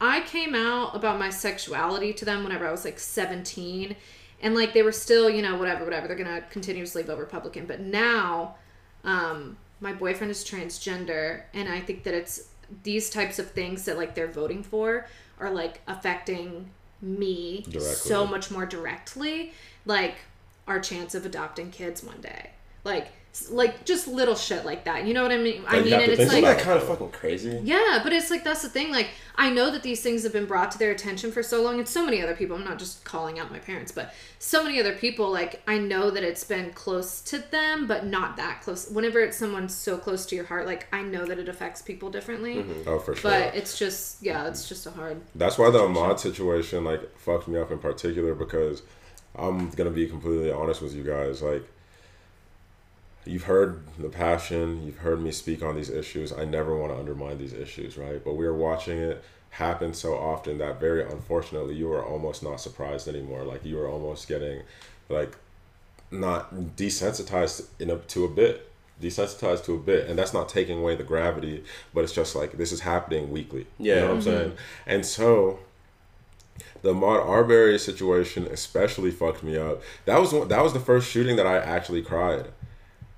I came out about my sexuality to them whenever I was like 17 and like they were still, you know, whatever, whatever. They're to continuously vote Republican. But now um my boyfriend is transgender and I think that it's these types of things that like they're voting for are like affecting me Directly. so much more directly like our chance of adopting kids one day. Like like just little shit like that. You know what I mean? I Like, mean and it's like that kind of fucking crazy yeah, but it's like that's the thing. Like I know that these things have been brought to their attention for so long, and so many other people. I'm not just calling out my parents, but so many other people. Like I know that it's been close to them, but not that close. Whenever it's someone so close to your heart, like I know that it affects people differently. Mm-hmm. Oh, for sure. But it's just yeah, it's just a hard. That's why the Ahmaud situation like fucked me up in particular because I'm gonna be completely honest with you guys. Like, you've heard the passion, you've heard me speak on these issues. I never want to undermine these issues, right? But we are watching it happen so often that very unfortunately you are almost not surprised anymore. Like you are almost getting like not desensitized in a, to a bit desensitized to a bit and that's not taking away the gravity but it's just like this is happening weekly you Yeah. know what i'm saying mm-hmm. and so the Ahmaud Arbery situation especially fucked me up. That was one, that was the first shooting that I actually cried,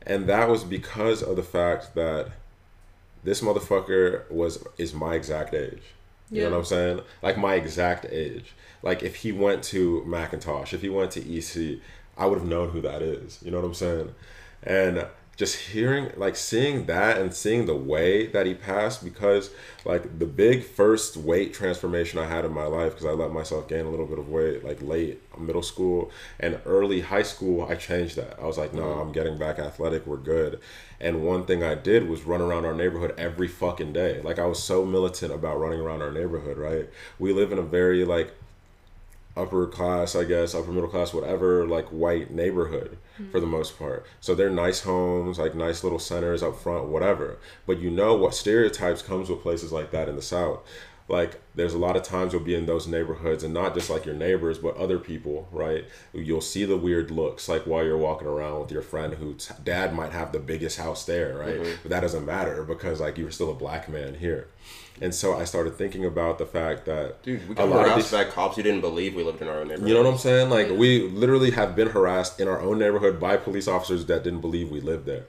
and that was because of the fact that this motherfucker was is my exact age. You know what I'm saying? Like my exact age. Like if he went to McIntosh, if he went to EC, I would have known who that is. You know what I'm saying? And just hearing like seeing that and seeing the way that he passed because like the big first weight transformation I had in my life because I let myself gain a little bit of weight like late middle school and early high school I changed that. I was like no. I'm getting back athletic we're good. And one thing I did was run around our neighborhood every fucking day. Like I was so militant about running around our neighborhood right? We live in a very like upper class, I guess, upper middle class, whatever, like white neighborhood hmm. for the most part. So they're nice homes, like nice little centers up front, whatever. But you know what stereotypes comes with places like that in the South. Like there's a lot of times you'll be in those neighborhoods and not just like your neighbors, but other people, right? You'll see the weird looks like while you're walking around with your friend whose dad might have the biggest house there, right? Mm-hmm. But that doesn't matter because like you're still a black man here. And so I started thinking about the fact that Dude, we a got lot of harassed these- by cops who didn't believe we lived in our own neighborhood. you know what I'm saying? Like we literally have been harassed in our own neighborhood by police officers that didn't believe we lived there.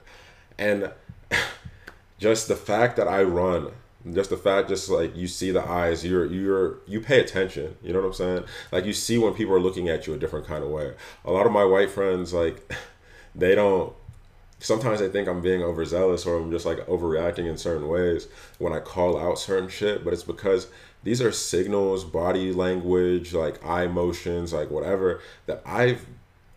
And just the fact that I run, just the fact just like you see the eyes, you're you're you pay attention. You know what I'm saying? Like you see when people are looking at you a different kind of way. A lot of my white friends like they don't sometimes they think I'm being overzealous or I'm just like overreacting in certain ways when I call out certain shit, but it's because these are signals, body language, like eye motions, like whatever that I've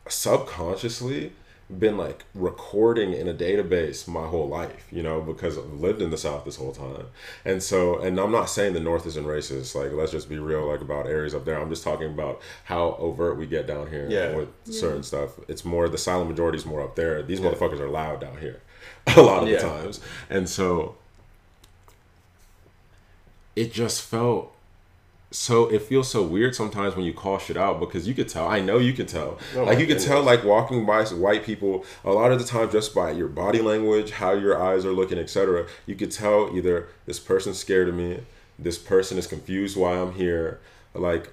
subconsciously been like recording in a database my whole life, you know, because I've lived in the South this whole time. And so, and I'm not saying the North isn't racist. Like, let's just be real, like about areas up there. I'm just talking about how overt we get down here Yeah. with certain stuff. It's more, the silent majority is more up there. These motherfuckers are loud down here a lot of Yeah. the times. And so, it just felt so it feels so weird sometimes when you call shit out because you could tell. I know you could tell. Oh like you could tell like walking by some white people a lot of the time just by your body language how your eyes are looking etc you could tell either this person's scared of me this person is confused why i'm here like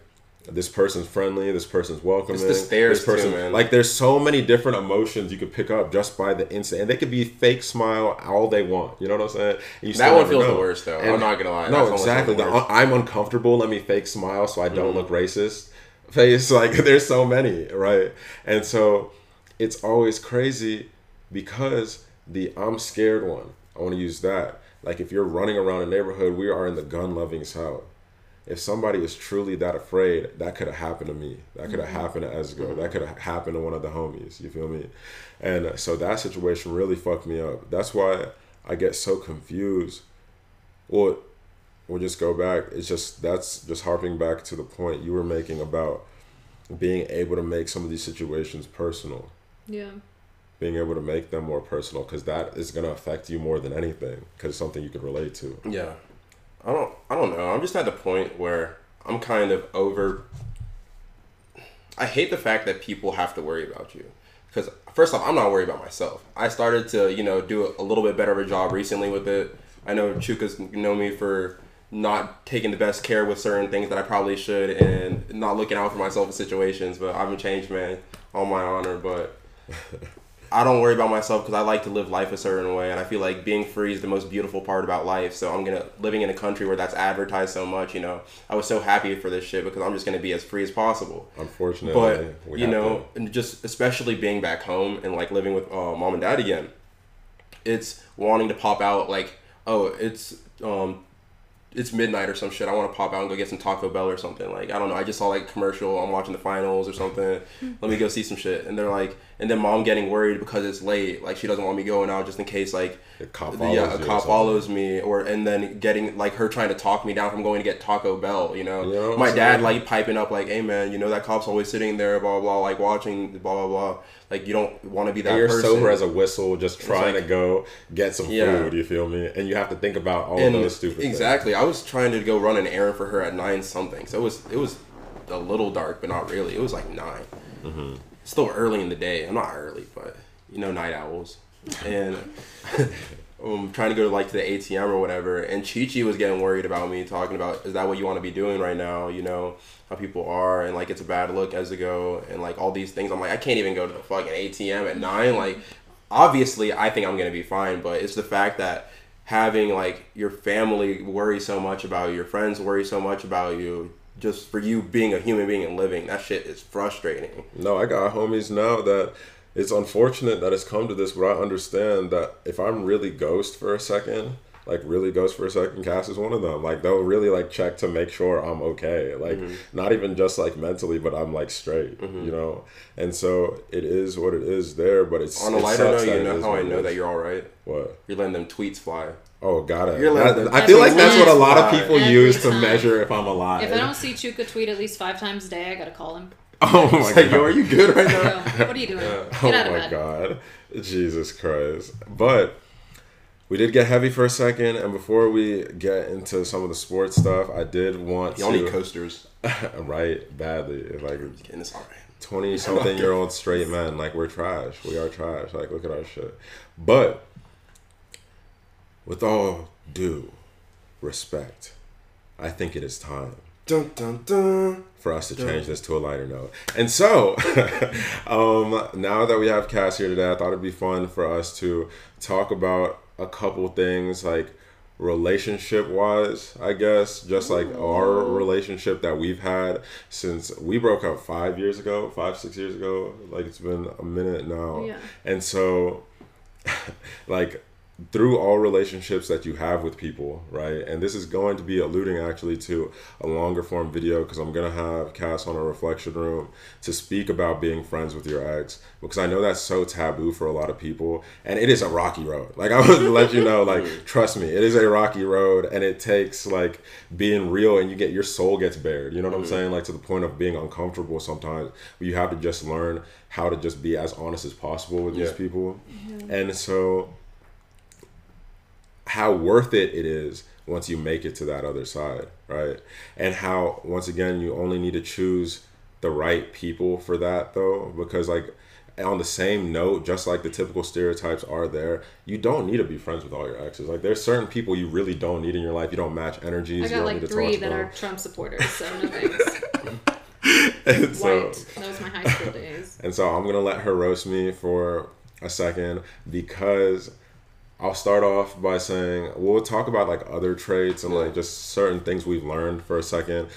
this person's friendly this person's welcoming It's the this person too, like there's so many different emotions you could pick up just by the instant and they could be fake smile all they want you know what i'm saying? You That one feels the worst, though. And- I'm not gonna lie. No exactly. The the, i'm uncomfortable let me fake smile so i don't Mm-hmm. look racist. Face like there's so many right? And so it's always crazy because the i'm scared one i want to use that. Like if you're running around a neighborhood we are in the gun loving south if somebody is truly that afraid, that could have happened to me. That could have mm-hmm. happened to Ezugo. Mm-hmm. That could have happened to one of the homies. You feel me? And so that situation really fucked me up. That's why I get so confused. Well, we'll just go back. It's just that's just harping back to the point you were making about being able to make some of these situations personal. Yeah. Being able to make them more personal because that is going to affect you more than anything because it's something you could relate to. Yeah. I don't I don't know. I'm just at the point where I'm kind of over I hate the fact that people have to worry about you. Cuz first off, I'm not worried about myself. I started to, you know, do a little bit better of a job recently with it. I know Chuka's known me for not taking the best care with certain things that I probably should and not looking out for myself in situations, but a changed man on my honor, but I don't worry about myself because I like to live life a certain way, and I feel like being free is the most beautiful part about life. So I'm gonna living in a country where that's advertised so much. You know, I was so happy for this shit because I'm just gonna be as free as possible. Unfortunately, But we you know, to- and just especially being back home and like living with uh, mom and dad again, it's wanting to pop out like, oh, it's um, it's midnight or some shit. I want to pop out and go get some Taco Bell or something. Like I don't know. I just saw like a commercial. I'm watching the finals or something. Let me go see some shit. And they're like, and then mom getting worried because it's late. Like she doesn't want me going out just in case like A cop follows yeah a cop follows me or and then getting like her trying to talk me down from going to get Taco Bell. You know, You know my dad like piping up like, hey man, you know that cop's always sitting there, blah blah, like watching, blah blah blah. Like you don't want to be that And you're person. sober as a whistle, just trying like- to go get some Yeah. food. You feel me? And you have to think about all and those stupid things. exactly i was trying to go run an errand for her at nine something so it was it was a little dark but not really it was like 9 Mm-hmm. Still early in the day. I'm not early but you know night owls. And I'm trying to go to like to the atm or whatever and chi chi was getting worried about me talking about is that what you want to be doing right now? You know how people are and like it's a bad look as to go and like all these things. I'm like i can't even go to the fucking atm at nine like obviously i think i'm gonna be fine but it's the fact that having like your family worry so much about you, your friends worry so much about you, just for you being a human being and living, that shit is frustrating. No, I got homies now that it's unfortunate that it's come to this, but I understand that if I'm really ghost for a second, like really ghost for a second, Cass is one of them. Like they'll really like check to make sure I'm okay. Like Mm-hmm. not even just like mentally, but I'm like straight, you know. And so it is what it is there. But it's On a lighter note, you know how I know that you're all right. what. You're letting them tweets fly. Oh, got it. You're like- That- I feel like that's what a lot of Every people time. use to time. measure if I'm alive. If I don't see Chuka tweet at least five times a day, I gotta call him. oh my It's like, god. yo, are you good right Yo, now? what are you doing? Yeah. Get oh out of my bed. god. Jesus Christ. But we did get heavy for a second, and before we get into some of the sports stuff, I did want Y'all need to coasters. right badly. If I could it's alright. 20 something year old straight men, like we're trash. We are trash. Like look at our shit. But with all due respect, I think it is time Dun dun dun. for us to change this to a lighter note. And so, um, now that we have Cass here today, I thought it'd be fun for us to talk about a couple things like relationship wise, I guess, just like our relationship that we've had since we broke up five years ago, five, six years ago. Like it's been a minute now. Yeah. And so, like, through all relationships that you have with people, right? And this is going to be alluding actually to a longer form video because I'm gonna have Cass on a reflection room to speak about being friends with your ex because I know that's so taboo for a lot of people and it is a rocky road. Like I would let you know, like trust me, it is a rocky road and it takes like being real and you get your soul gets bared. You know what I'm mm-hmm. saying? Like to the point of being uncomfortable sometimes. Where you have to just learn how to just be as honest as possible with these Yeah. people. Mm-hmm. And so how worth it it is once you make it to that other side, right? And how once again you only need to choose the right people for that though because like on the same note, just like the typical stereotypes are there, you don't need to be friends with all your exes. Like there's certain people you really don't need in your life. You don't match energies. I you got don't like need to three talk that to are. Trump supporters, so no thanks. And so, White. That was my high school days. And so I'm gonna let her roast me for a second because I'll start off by saying we'll talk about like other traits and like just certain things we've learned for a second.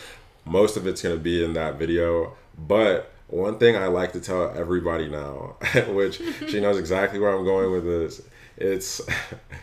Most of it's gonna be in that video, but one thing I like to tell everybody now, which she knows exactly where I'm going with this, it's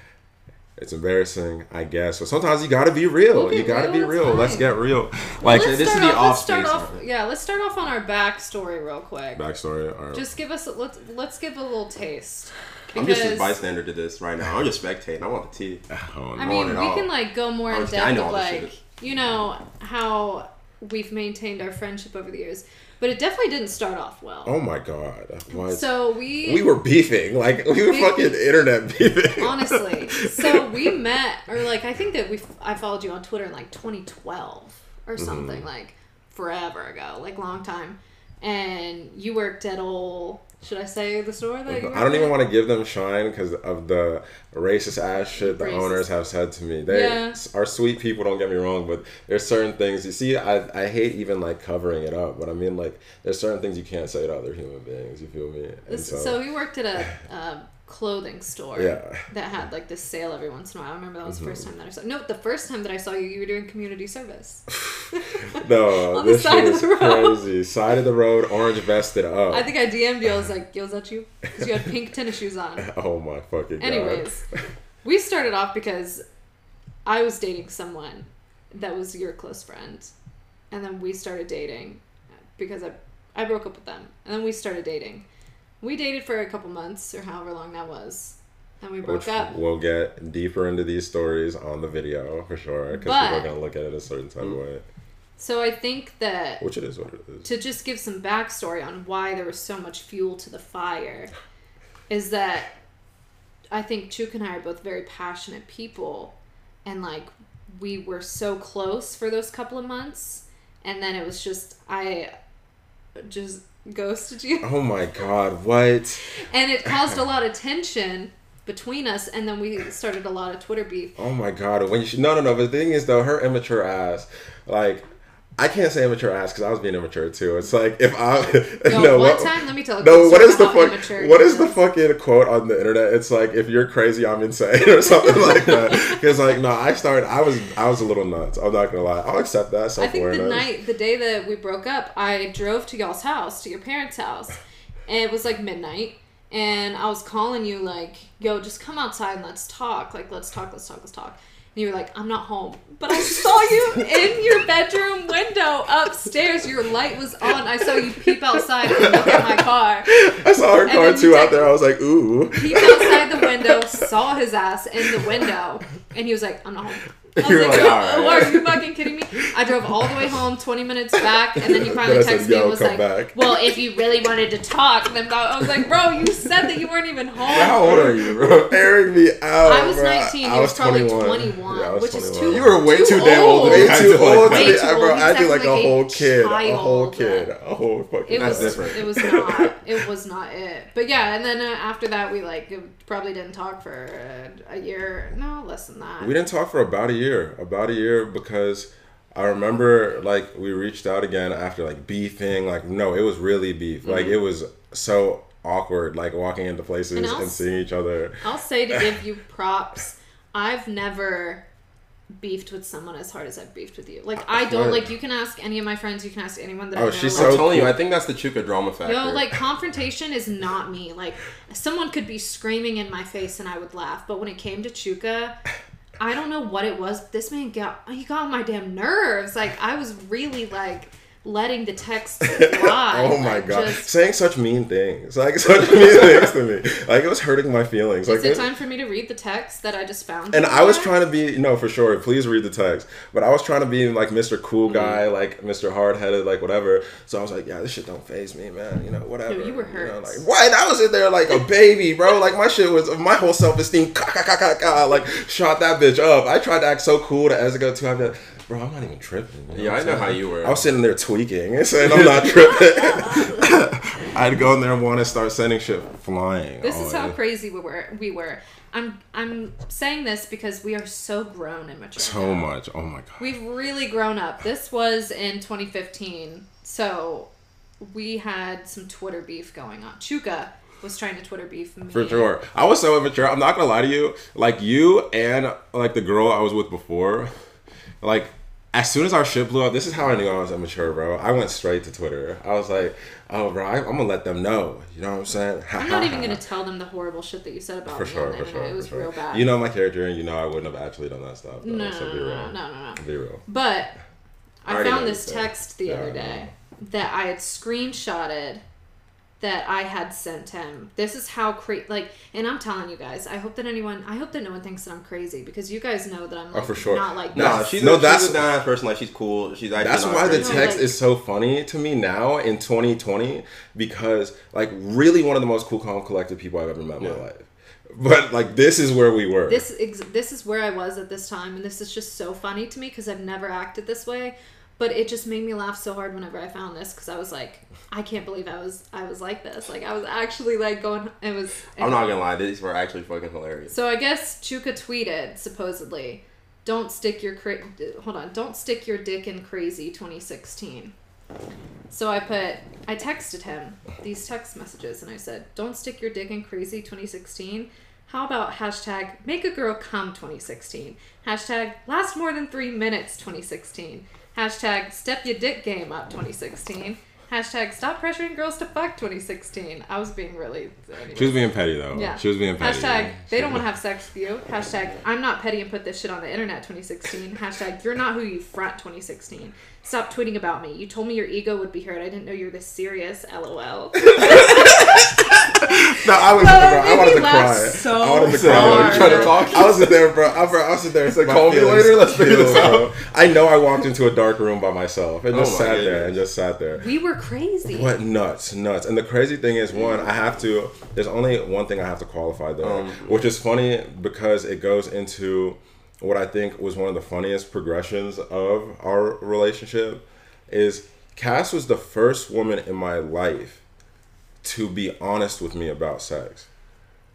it's embarrassing, I guess, but sometimes you gotta be real. We'll you gotta real, be real. Let's fine. get real. Like let's this is the off, off let's start off. Yeah, let's start off on our backstory real quick. backstory. All right. Just give us a, let's let's give a little taste. I'm just a bystander to this right now. I'm just spectating. I want the tea. Oh, I no. mean, we all. can like go more in depth know of like you know how we've maintained our friendship over the years, but it definitely didn't start off well. Oh my god! What? So we we were beefing, like we were We- fucking internet beefing. honestly, so we met, or like I think that we I followed you on Twitter in like 2012 or something Mm-hmm. like forever ago, like long time, and you worked at old. Should I say the store that? I don't even want to give them shine because of the racist ass shit the Racist. owners have said to me. They Yeah. are sweet people. Don't get me wrong, but there's certain things you see. I I hate even like covering it up, but I mean like there's certain things you can't say to other human beings. You feel me? This, so, he worked at a, a clothing store Yeah. that had like this sale every once in a while. I remember that was the first Mm-hmm. time that I saw. No, the first time that I saw you, you were doing community service. no, On the this side of is the road. crazy. Side of the road, orange vested up. I think I DM'd you. I was like, "Yo, is that you?" Because you had pink tennis shoes on. oh my fucking god. Anyways, we started off because I was dating someone that was your close friend, and then we started dating because I I broke up with them, and then we started dating. We dated for a couple months or however long that was, and we broke Which up. we'll get deeper into these stories on the video for sure, because But- people are gonna look at it a certain type of mm. way, So I think that which it is what it is. to just give some backstory on why there was so much fuel to the fire is that I think Chuk and I are both very passionate people and like we were so close for those couple of months and then it was just I just ghosted you Oh my god, what? and it caused a lot of tension between us and then we started a lot of Twitter beef. Oh my god, when you should, no no no. But the thing is though, her immature ass, like. I can't say immature ass because I was being immature too. It's like if I No, no one what, time let me tell a no what is the fuck what is the fucking quote on the internet? It's like if you're crazy, I'm insane or something like that. Because like no, I started. I was I was a little nuts. I'm not gonna lie. I'll accept that I think the night, the day that we broke up, I drove to y'all's house, to your parents' house, and it was like midnight. and I was calling you like, "Yo, just come outside and let's talk. Like, let's talk, let's talk, let's talk." And you were like, "I'm not home," but I saw you in your bedroom window upstairs. Your light was on. I saw you peep outside and look at my car. I saw her car too out there. I was like, ooh. Peeped outside the window, saw his ass in the window, and he was like, "I'm not home." I was You're like, like, "Yo, "Alright." are you fucking kidding me?" I drove all the way home, 20 minutes back, and then you finally Then I said, texted me and was like, back." "Well, if you really wanted to talk, then I was like, bro, you said that you weren't even home." How old are you, bro? Airing me out. I was bro. 19. I He was probably 21. 21, Yeah, was which is 21. too- You were way Too damn old. old. to be Way too old. Way too I, bro, old. I do like a like a whole kid, a whole kid, a whole fucking. It That's was different. it was not it was not it. But yeah, and then uh, after that we like probably didn't talk for a year. No, less than that. We didn't talk for about a year. About a year because I remember like we reached out again after like beefing. Like no, it was really beef. Like it was so awkward. Like walking into places Mm-hmm. And and, seeing each other. I'll say to give you props. I've never beefed with someone as hard as I've beefed with you. Like I don't like you can ask any of my friends, you can ask anyone that I Oh, know. she's like, I'm so telling you. I think that's the Chuka drama factor. Yo, like confrontation is not me. Like someone could be screaming in my face and I would laugh, but when it came to Chuka, I don't know what it was. This man got he got on my damn nerves. Like I was really like letting the text fly. Oh my like, god, just- saying such mean things, like such mean things to me, like it was hurting my feelings. Like is it this- time for me to read the text that I just found? And I was trying to be no for sure. Please read the text. But I was trying to be like Mr. Cool mm-hmm. guy, like Mr. Hard headed, like whatever. So I was like, yeah, this shit don't phase me, man. You know, whatever. Yo, you were know, hurt. like what? I was in there like a baby, bro. Like my shit was my whole self esteem. Like shot that bitch up. I tried to act so cool to Ezugo too. I'm like, bro, I'm not even tripping. you Yeah, I know saying? how you were. I was sitting there tweaking and saying I'm not tripping. I'd go in there and want to start sending shit flying. This Oh, is how crazy we were. We were. I'm I'm saying this because we are so grown and mature. so now. much. Oh my god. We've really grown up. This was in 2015, so we had some Twitter beef going on. Chuka was trying to Twitter beef me. For sure. I was so immature. I'm not gonna lie to you. Like you and like the girl I was with before, like as soon as our shit blew up, this is how I knew I was immature, bro. I went straight to Twitter. I was like, oh, bro, I, I'm gonna let them know. You know what I'm saying? I'm not even gonna tell them the horrible shit that you said about For me sure, for sure. It was sure. real bad. You know my character, and you know I wouldn't have actually done that stuff. Though, no, so no, be no, real. no, no, no, no. Be real. But I I found this text the Yeah, other day that I had screenshotted that I had sent him. This is how crazy, like, and I'm telling you guys, I hope that anyone, I hope that no one thinks that I'm crazy because you guys know that I'm like Oh, for sure. not like Nah, this. she's No, a, that's- she's a down person. Like she's cool. She's actually That's not why the crazy. text like- is so funny to me now in 2020 because like really one of the most cool, calm, collected people I've ever met in my life. But like this is where we were. this ex- this is where I was at this time, and this is just so funny to me because I've never acted this way. But it just made me laugh so hard whenever I found this because I was like, I can't believe I was I was like this. Like I was actually like going. It was. I'm not gonna lie. These were actually fucking hilarious. So I guess Chuka tweeted supposedly, "Don't stick your cra- hold on, don't stick your dick in crazy 2016." So I put I texted him these text messages and I said, "Don't stick your dick in crazy 2016." How about hashtag make a girl come 2016? Hashtag last more than three minutes 2016. Hashtag step your dick game up 2016. Hashtag stop pressuring girls to fuck 2016. I was being really. she was being petty though. Yeah. She was being petty. Hashtag they don't want to have sex with you. Hashtag I'm not petty and put this shit on the internet 2016. Hashtag you're not who you front 2016. Stop tweeting about me. You told me your ego would be hurt. I didn't know you were this serious. LOL. No, I was, Bro, bro, I wanted to cry. so I wanted to So, cry. you trying to talk? I was there, bro. I, bro, I was there. It's like Call me later, let's figure this out. I know I walked into a dark room by myself and Oh just my sat there and just sat there. We were crazy. What nuts, nuts. And the crazy thing is, one, I have to. There's only one thing I have to qualify though, Um, which is funny because it goes into what I think was one of the funniest progressions of our relationship. Is Cass was the first woman in my life to be honest with me about sex.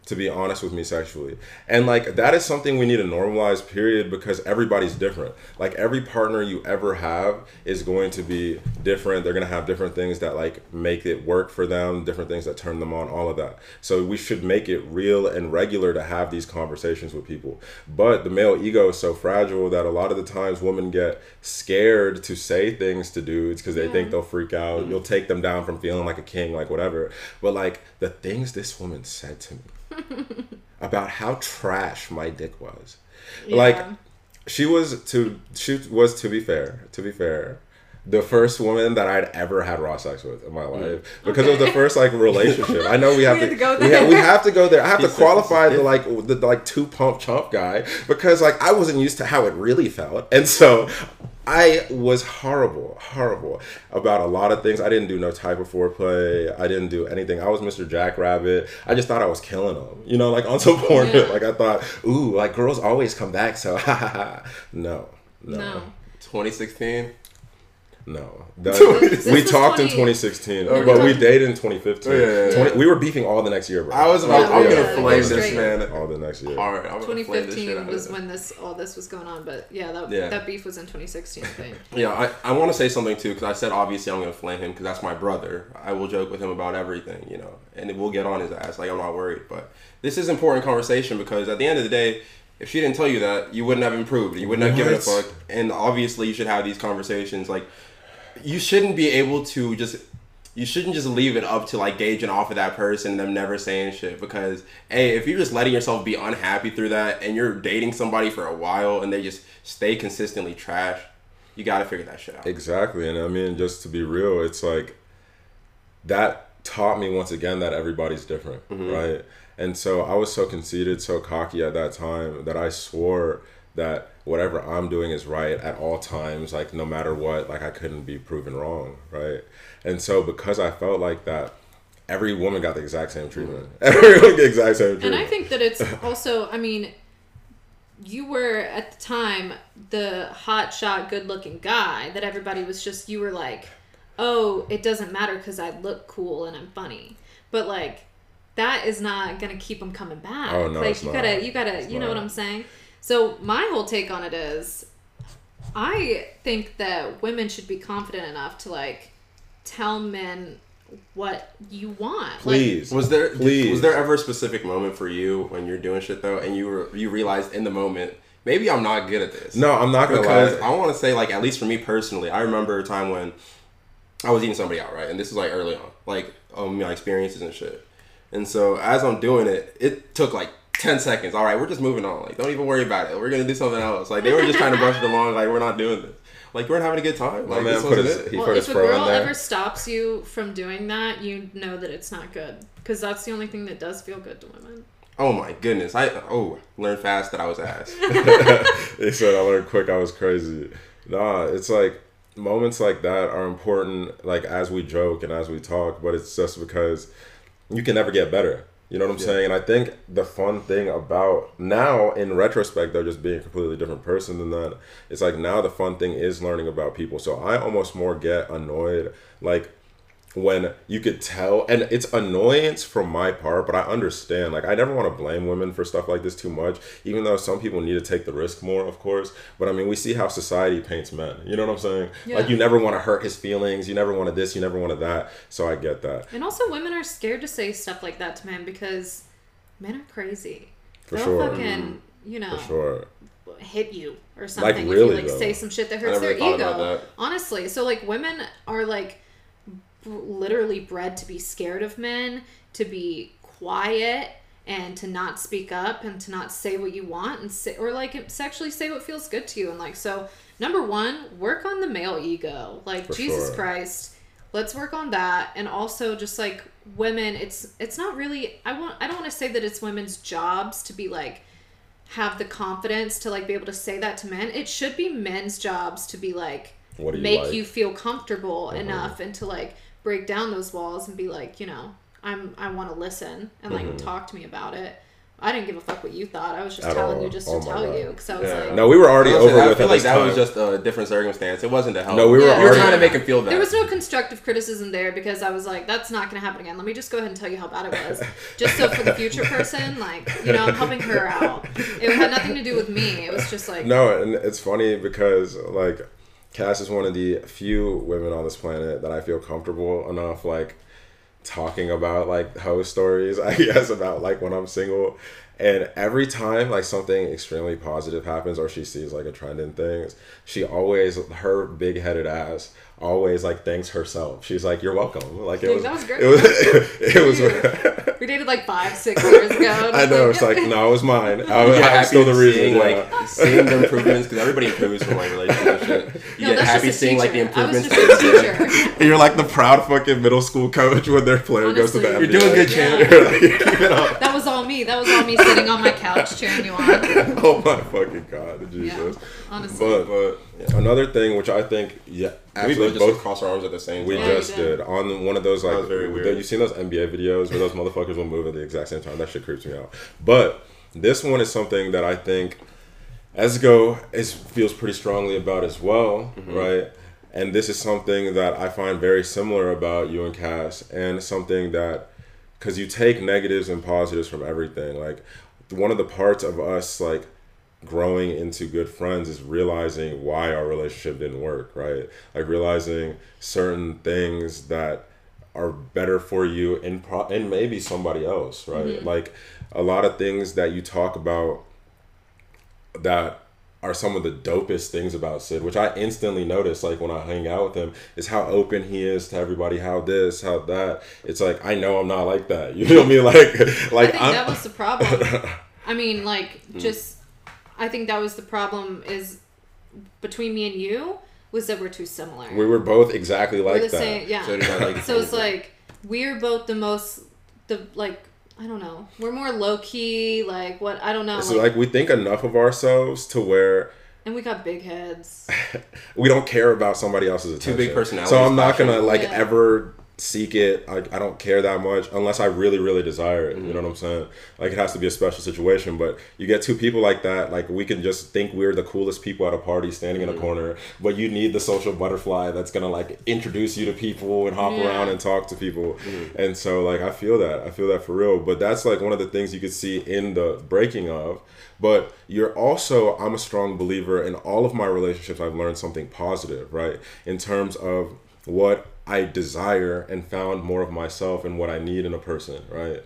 To be honest with me sexually. And like that is something we need to normalize period because everybody's different. Like every partner you ever have is going to be different. They're going to have different things that like make it work for them, different things that turn them on, all of that. So we should make it real and regular to have these conversations with people. But the male ego is so fragile that a lot of the times women get scared to say things to dudes because they Yeah. think they'll freak out. You'll take them down from feeling like a king, like whatever. But like the things this woman said to me about how trash my dick was. Like she was to she was to be fair, to be fair, the first woman that I'd ever had raw sex with in my life mm. because it was the first like relationship. I know we have had to, to go we, have, we there. have to go there. I have to qualify the like the like two pump chump guy because like I wasn't used to how it really felt, and so I was horrible, horrible about a lot of things. I didn't do no type of foreplay. I didn't do anything. I was Mr. Jackrabbit. I just thought I was killing them. You know, like on some porn. Yeah. Like I thought, ooh, like girls always come back. So ha ha ha. No, no, No. 2016. No. That- This we was talked in 2016, Okay. but we dated in 2015. Oh, yeah, yeah, yeah. 20 we were beefing all the next year, bro. I was about. I'm gonna yeah, flame this man all the next year. hard. I'm gonna flame this 2015 was when this all this was going on, but yeah, that Yeah. that beef was in 2016, I think. Yeah, I, I want to say something too because I said obviously I'm gonna flame him because that's my brother. I will joke with him about everything, you know, and we'll get on his ass. Like I'm not worried, but this is important conversation because at the end of the day, if she didn't tell you that, you wouldn't have improved. You wouldn't have given a fuck. And obviously, you should have these conversations. Like you shouldn't be able to just. You shouldn't just leave it up to like gauging off of that person and them never saying shit because hey, if you're just letting yourself be unhappy through that and you're dating somebody for a while and they just stay consistently trash, you got to figure that shit out. Exactly. And I mean, just to be real, it's like that taught me once again that everybody's different, mm-hmm. right? And so I was so conceited, so cocky at that time that I swore that whatever I'm doing is right at all times, like no matter what, like I couldn't be proven wrong, right? And so because I felt like that, every woman got the exact same treatment. Everyone got the exact same treatment. And I think that it's also, I mean, you were at the time the hot shot, good looking guy that everybody was just, you were like, oh, it doesn't matter because I look cool and I'm funny. But like, that is not gonna keep them coming back. Oh, no, like you gotta, you gotta, It's you know not. what I'm saying. So my whole take on it is, I think that women should be confident enough to like tell men what you want. Like, Please. Was there Please. was there ever a specific moment for you when you're doing shit though, and you were you realized in the moment maybe I'm not good at this? no, I'm not gonna because lie. I want to say like at least for me personally, I remember a time when I was eating somebody out, right, and this is like early on, like um my experiences and shit. And so as I'm doing it, it took like. 10 seconds. All right, we're just moving on. Like, don't even worry about it. We're going to do something else. Like, they were just trying to brush it along. Like, we're not doing this. Like, we're having a good time. Like, man this put wasn't his, it. he well, put if his a pro in girl there. ever stops you from doing that, you know that it's not good because that's the only thing that does feel good to women. Oh my goodness! I oh learned fast that I was ass. they said I learned quick. I was crazy. Nah, it's like moments like that are important. Like as we joke and as we talk, but it's just because you can never get better. You know what I'm Yeah. saying? And I think the fun thing about now, in retrospect, though, just being a completely different person than that, it's like now the fun thing is learning about people. So I almost more get annoyed, like when you could tell and it's annoyance from my part but i understand like i never want to blame women for stuff like this too much even though some people need to take the risk more of course but i mean we see how society paints men you know what i'm saying Yeah. like you never want to hurt his feelings you never wanted this you never wanted that so i get that And also, women are scared to say stuff like that to men because men are crazy. For They'll sure. fucking, mm-hmm. you know, for sure hit you or something if really, you like though. say some shit that hurts their ego. Honestly, so like women are like literally bred to be scared of men, to be quiet and to not speak up and to not say what you want and say or like sexually say what feels good to you and like so number 1, work on the male ego. Like For Jesus sure. Christ, let's work on that and also just like women it's it's not really I want I don't want to say that it's women's jobs to be like have the confidence to like be able to say that to men. It should be men's jobs to be like you make like? you feel comfortable Mhm. enough and to like break down those walls and be like, you know, I'm I want to listen and like Mhm. talk to me about it. I didn't give a fuck what you thought. I was just At telling all. you just Oh to tell God. you because I was Yeah. like, No, we were already Honestly, over I with feel like that time. was just a different circumstance. It wasn't to help. No, we were Yeah. You were already. trying to make him feel bad. There was no constructive criticism there because I was like, that's not going to happen again. Let me just go ahead and tell you how bad it was. just so for the future person, like, you know, I'm helping her out. It had nothing to do with me. It was just like, No, and it's funny because like Cass is one of the few women on this planet that I feel comfortable enough like talking about like hoe stories, I guess, about like when I'm single. And every time like something extremely positive happens or she sees like a trend in things, she always her big headed ass always like thanks herself. She's like, You're welcome. Like it Dude, was that was great. it was it was we dated like five, six years ago. I was know, it's like no, it was mine. I was, You get I was happy still the reason. seeing, yeah. like seeing the improvements because everybody improves from like relationship shit. You No, get that's happy just a seeing like the teacher. I was improvements. just a teacher. You're like the proud fucking middle school coach when their player goes to the Honestly. You're doing good, Yeah. Chan. Like, keep it up. That was all me. That was all me sitting on my couch cheering you on. Oh my fucking god, Jesus! honestly. But but another thing which I think yeah, we actually both both cross our arms at the same we time. Yeah, just we did. did on one of those like was very weird. you seen those NBA videos where those motherfuckers will move at the exact same time. That shit creeps me out. But this one is something that I think Esgo is feels pretty strongly about as well, Mm-hmm. right? And this is something that I find very similar about you and Cass, and something that because you take negatives and positives from everything. Like one of the parts of us like growing into good friends is realizing why our relationship didn't work, right? Like realizing certain things that are better for you and pro- and maybe somebody else, right? Mm-hmm. Like a lot of things that you talk about that are some of the dopest things about Sid, which I instantly notice like when I hang out with him, is how open he is to everybody, how this, how that. It's like I know I'm not like that. You feel me? Like I like think I'm that was the problem. I mean, like, Hmm. just I think that was the problem is between me and you was that we're too similar. we were both exactly We're like the that. same, yeah. So like So it's like we're both the most the like I don't know. We're more low key, like what I don't know. So like, like we think enough of ourselves to where and we got big heads. we don't care about somebody else's attention. Too big personalities So I'm not gonna like Yeah. ever seek it. I, I don't care that much unless I really really desire it. You know mm-hmm. what I'm saying? Like it has to be a special situation. But you get two people like that. Like we can just think we're the coolest people at a party standing in a mm-hmm. corner, but you need the social butterfly that's gonna like introduce you to people and hop Yeah. around and talk to people. Mm-hmm. And so like I feel that I feel that for real. But that's like one of the things you could see in the breaking of. But you're also, I'm a strong believer in all of my relationships. I've learned something positive, right? In terms of what I desire and found more of myself and what I need in a person, right?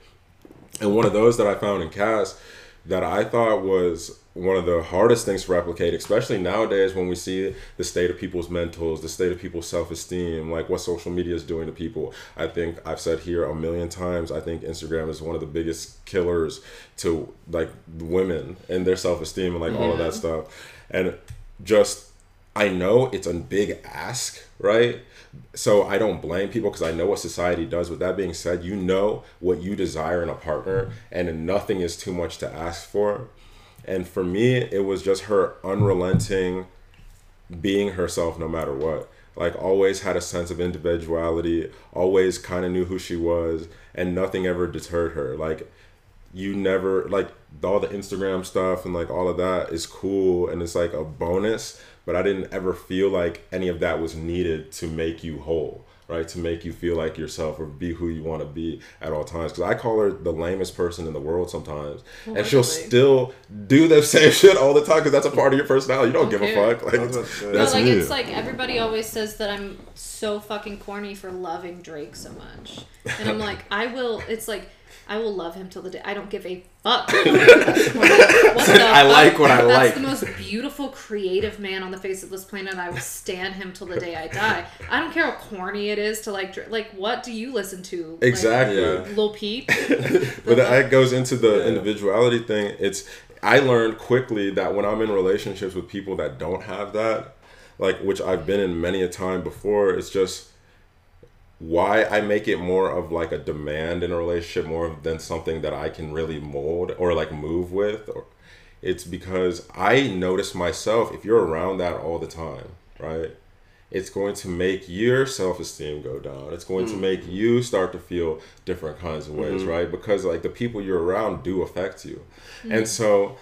And one of those that I found in Cass that I thought was one of the hardest things to replicate, especially nowadays when we see the state of people's mentals, the state of people's self esteem, like what social media is doing to people. I think I've said here a million times, I think Instagram is one of the biggest killers to like women and their self esteem and like all of that mm-hmm. stuff. And just, I know it's a big ask, right? So I don't blame people because I know what society does. With that being said, you know what you desire in a partner, and nothing is too much to ask for. And for me, it was just her unrelenting being herself no matter what. Like always had a sense of individuality, always kind of knew who she was, and nothing ever deterred her. Like you never like all the Instagram stuff and like all of that is cool and it's like a bonus, but I didn't ever feel like any of that was needed to make you whole, right? To make you feel like yourself or be who you want to be at all times. Because I call her the lamest person in the world sometimes, and she'll Allegedly. still do the same shit all the time because that's a part of your personality. You don't give a fuck. Like I was about that's no, like me. it's like everybody always says that I'm so fucking corny for loving Drake so much, and I'm like, I will. It's like I will love him till the day. I don't give a fuck. what the I like what I That's like. the most beautiful, creative man on the face of this planet. I will stand him till the day I die. I don't care how corny it is to like. Like, what do you listen to? Like, exactly. Yeah. Lil Peep. but that goes into the Yeah. individuality thing. It's I learned quickly that when I'm in relationships with people that don't have that, like which I've been in many a time before, it's just why I make it more of like a demand in a relationship more than something that I can really mold or like move with. Or it's because I notice myself if you're around that all the time, right? it's going to make your self-esteem go down it's going to mm. make you start to feel different kinds of ways mm-hmm. right because like the people you're around do affect you and mm-hmm. so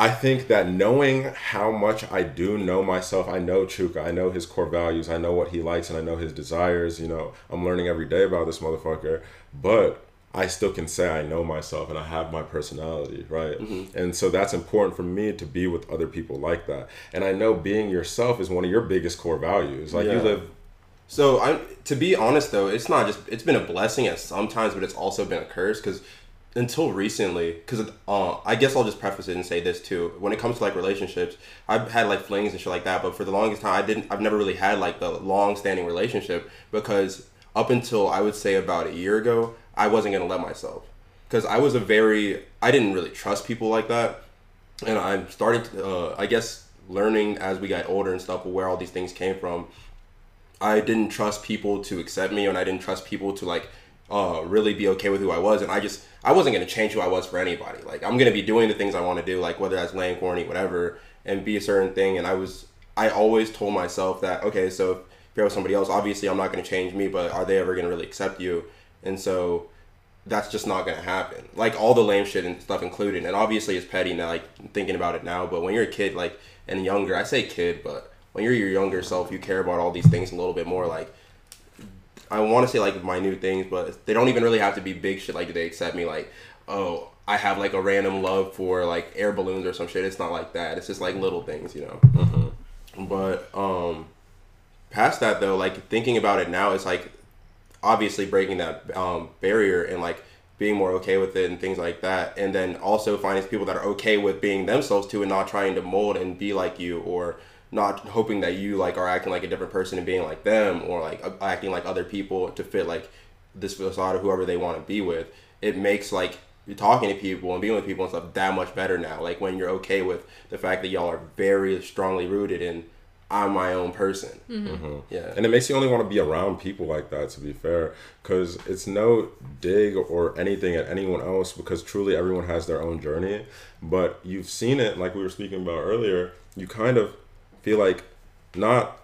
I think that knowing how much I do know myself, I know Chuka, I know his core values, I know what he likes, and I know his desires. You know, I'm learning every day about this motherfucker, but I still can say I know myself and I have my personality, right? Mm-hmm. And so that's important for me to be with other people like that. And I know being yourself is one of your biggest core values. Like you live So I'm to be honest though, it's not just it's been a blessing at sometimes, but it's also been a curse because until recently, because uh, I guess I'll just preface it and say this too. When it comes to like relationships, I've had like flings and shit like that, but for the longest time, I didn't. I've never really had like the long standing relationship because up until I would say about a year ago, I wasn't gonna let myself because I was a very I didn't really trust people like that, and I'm starting to uh, I guess learning as we got older and stuff where all these things came from. I didn't trust people to accept me, and I didn't trust people to like uh, really be okay with who I was, and I just I wasn't gonna change who I was for anybody. Like I'm gonna be doing the things I want to do, like whether that's laying corny, whatever, and be a certain thing. And I was I always told myself that okay, so if you're with somebody else, obviously I'm not gonna change me, but are they ever gonna really accept you? And so that's just not gonna happen. Like all the lame shit and stuff included. And obviously it's petty now, like thinking about it now. But when you're a kid, like and younger, I say kid, but when you're your younger self, you care about all these things a little bit more. Like I want to say like minute things, but they don't even really have to be big shit. Like do they accept me? Like oh, I have like a random love for like air balloons or some shit. It's not like that. It's just like little things, you know. But um, past that though, like thinking about it now, it's like obviously breaking that um, barrier and like being more okay with it and things like that and then also finding people that are okay with being themselves too and not trying to mold and be like you or not hoping that you like are acting like a different person and being like them or like uh, acting like other people to fit like this facade of whoever they want to be with it makes like you're talking to people and being with people and stuff that much better now. Like when you're okay with the fact that y'all are very strongly rooted in i'm my own person. Yeah. And it makes you only want to be around people like that, to be fair, because it's no dig or anything at anyone else, because truly everyone has their own journey. But you've seen it, like we were speaking about earlier, you kind of feel like not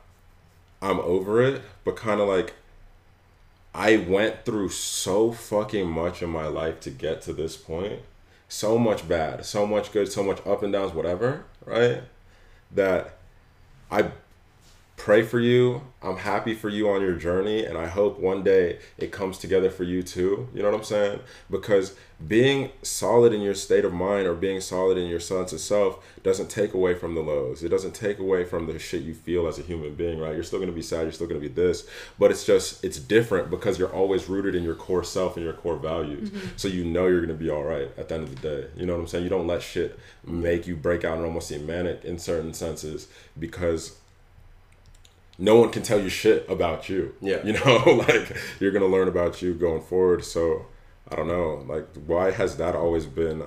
I'm over it, but kind of like I went through so fucking much in my life to get to this point. So much bad, so much good, so much up and downs, whatever, right? That I pray for you. I'm happy for you on your journey, and I hope one day it comes together for you too. You know what I'm saying? Because being solid in your state of mind or being solid in your sense of self doesn't take away from the lows. It doesn't take away from the shit you feel as a human being, right? You're still gonna be sad, you're still gonna be this, but it's just it's different because you're always rooted in your core self and your core values. Mm-hmm. So you know you're gonna be all right at the end of the day. You know what I'm saying? You don't let shit make you break out and almost seem manic in certain senses because no one can tell you shit about you. Yeah. You know, like you're gonna learn about you going forward. So I don't know, like why has that always been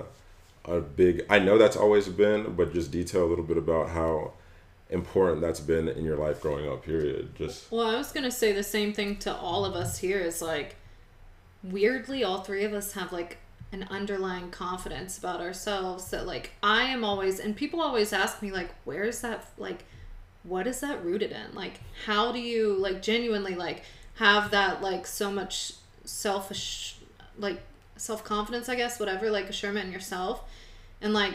a big I know that's always been, but just detail a little bit about how important that's been in your life growing up, period. Just Well, I was gonna say the same thing to all of us here. Is like, weirdly, all three of us have like an underlying confidence about ourselves that like I am always, and people always ask me like, where is that like, what is that rooted in? Like, how do you like genuinely like have that like so much selfish like self confidence, I guess, whatever, like assurement in yourself, and like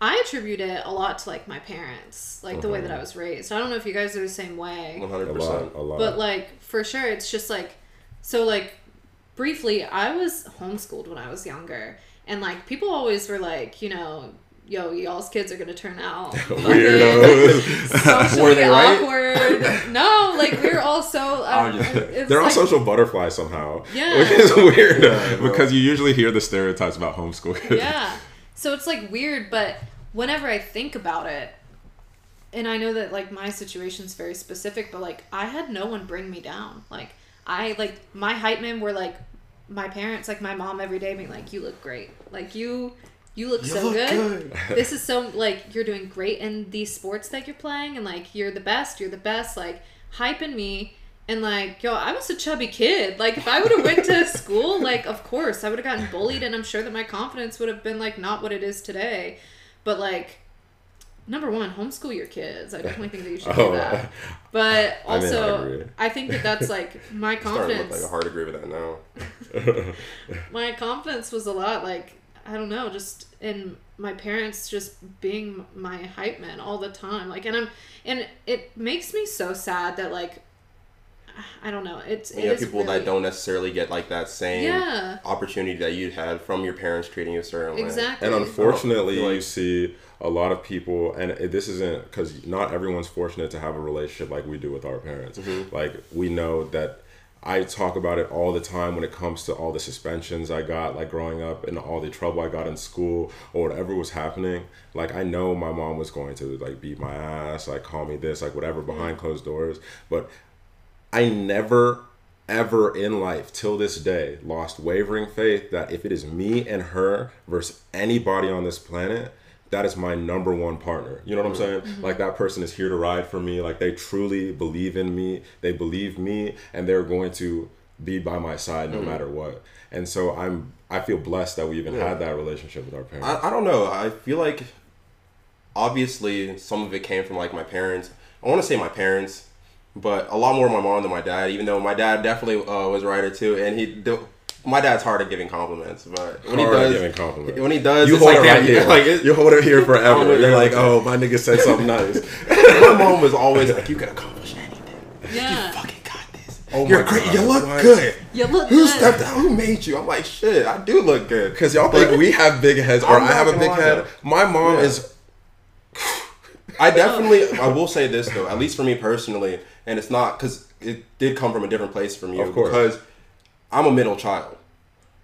I attribute it a lot to like my parents, like the way that I mm-hmm. was raised. I don't know if you guys are the same way. One a hundred lot, percent. a lot. But like for sure, it's just like so like briefly, I was homeschooled when I was younger, and like people always were like, you know, yo, y'all's kids are gonna turn out Weirdos. Were they right? awkward. no, like we're all so. Um, They're all social butterflies somehow. Yeah. Which is weird. Yeah, because you usually hear the stereotypes about homeschool kids. yeah. So it's like weird, but whenever I think about it, and I know that like my situation's very specific, but like I had no one bring me down. Like I like my hype men were like my parents, like my mom every day being like, You look great. Like you you look so look good. this is so like you're doing great in these sports that you're playing and like you're the best, you're the best, like hyping me and like yo, I was a chubby kid. Like if I would have went to school, like of course I would have gotten bullied and I'm sure that my confidence would have been like not what it is today. But like number one, homeschool your kids. I definitely think that you should Oh, do that. But I mean, I also. I think that that's like my It's starting to look like a hard agree with that now. my confidence was a lot like I don't know, just in my parents just being my hype man all the time. Like, and I'm, and it makes me so sad that like, I don't know. It's it You people really- that don't necessarily get like that same Yeah. opportunity that you had from your parents treating you a certain way. Exactly. And unfortunately, I like- you see a lot of people, and this isn't because not everyone's fortunate to have a relationship like we do with our parents. Mm-hmm. Like we know that I talk about it all the time when it comes to all the suspensions I got, like growing up, and all the trouble I got in school or whatever was happening. Like I know my mom was going to like beat my ass, like call me this, like whatever behind closed doors, but I never ever in life till this day lost wavering faith that if it is me and her versus anybody on this planet that is my number one partner you know what i'm mm-hmm. saying mm-hmm. like that person is here to ride for me like they truly believe in me they believe me and they're going to be by my side no mm-hmm. matter what and so i'm i feel blessed that we even Yeah. had that relationship with our parents I, I don't know. I feel like obviously some of it came from like my parents. I want to say my parents, but a lot more my mom than my dad. Even though my dad definitely uh, was a writer too, and he do, my dad's hard at giving compliments, but when Hard he does, giving compliments. when he does, you it's hold like, it right here. like it, you hold it here forever. know You're like, what oh, my nigga said something nice. my mom was always like, "You can accomplish anything. Yeah. Fucking got this. Oh You're great. God, You look what? good. You look Who good. stepped out? Who made you? I'm like, shit. I do look good. Because y'all think we have big heads, or I'm I not have a big head. though. My mom Yeah. is I definitely, I will say this though, at least for me personally, and it's not because it did come from a different place from you. Of course. Because I'm a middle child.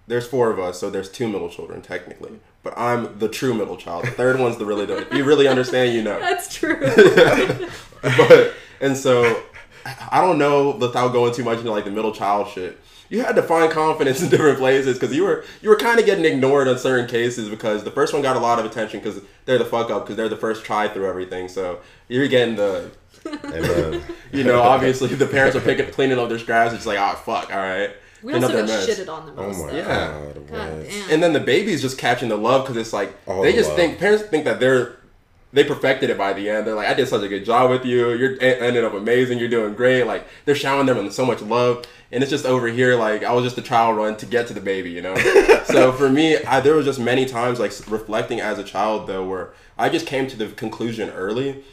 There's four of us, so there's two middle children technically. But I'm the true middle child. The third one's the really. If you really understand, you know. That's true. but and so I don't know without going too much into like the middle child shit. You had to find confidence in different places because you were you were kind of getting ignored on certain cases because the first one got a lot of attention because they're the fuck up because they're the first try through everything. So you're getting the and then you know obviously the parents are picking cleaning up their scraps. It's like oh fuck all right. We also up got mess. shitted on the oh my though. Yeah. god, God. And then the baby's just catching the love because it's like All they the just love. think parents think that they're they perfected it by the end. They're like, I did such a good job with you. You're ended up amazing. You're doing great. Like they're showering them with so much love, and it's just over here like I was just a trial run to get to the baby, you know. so for me, I, there was just many times like reflecting as a child though, where I just came to the conclusion early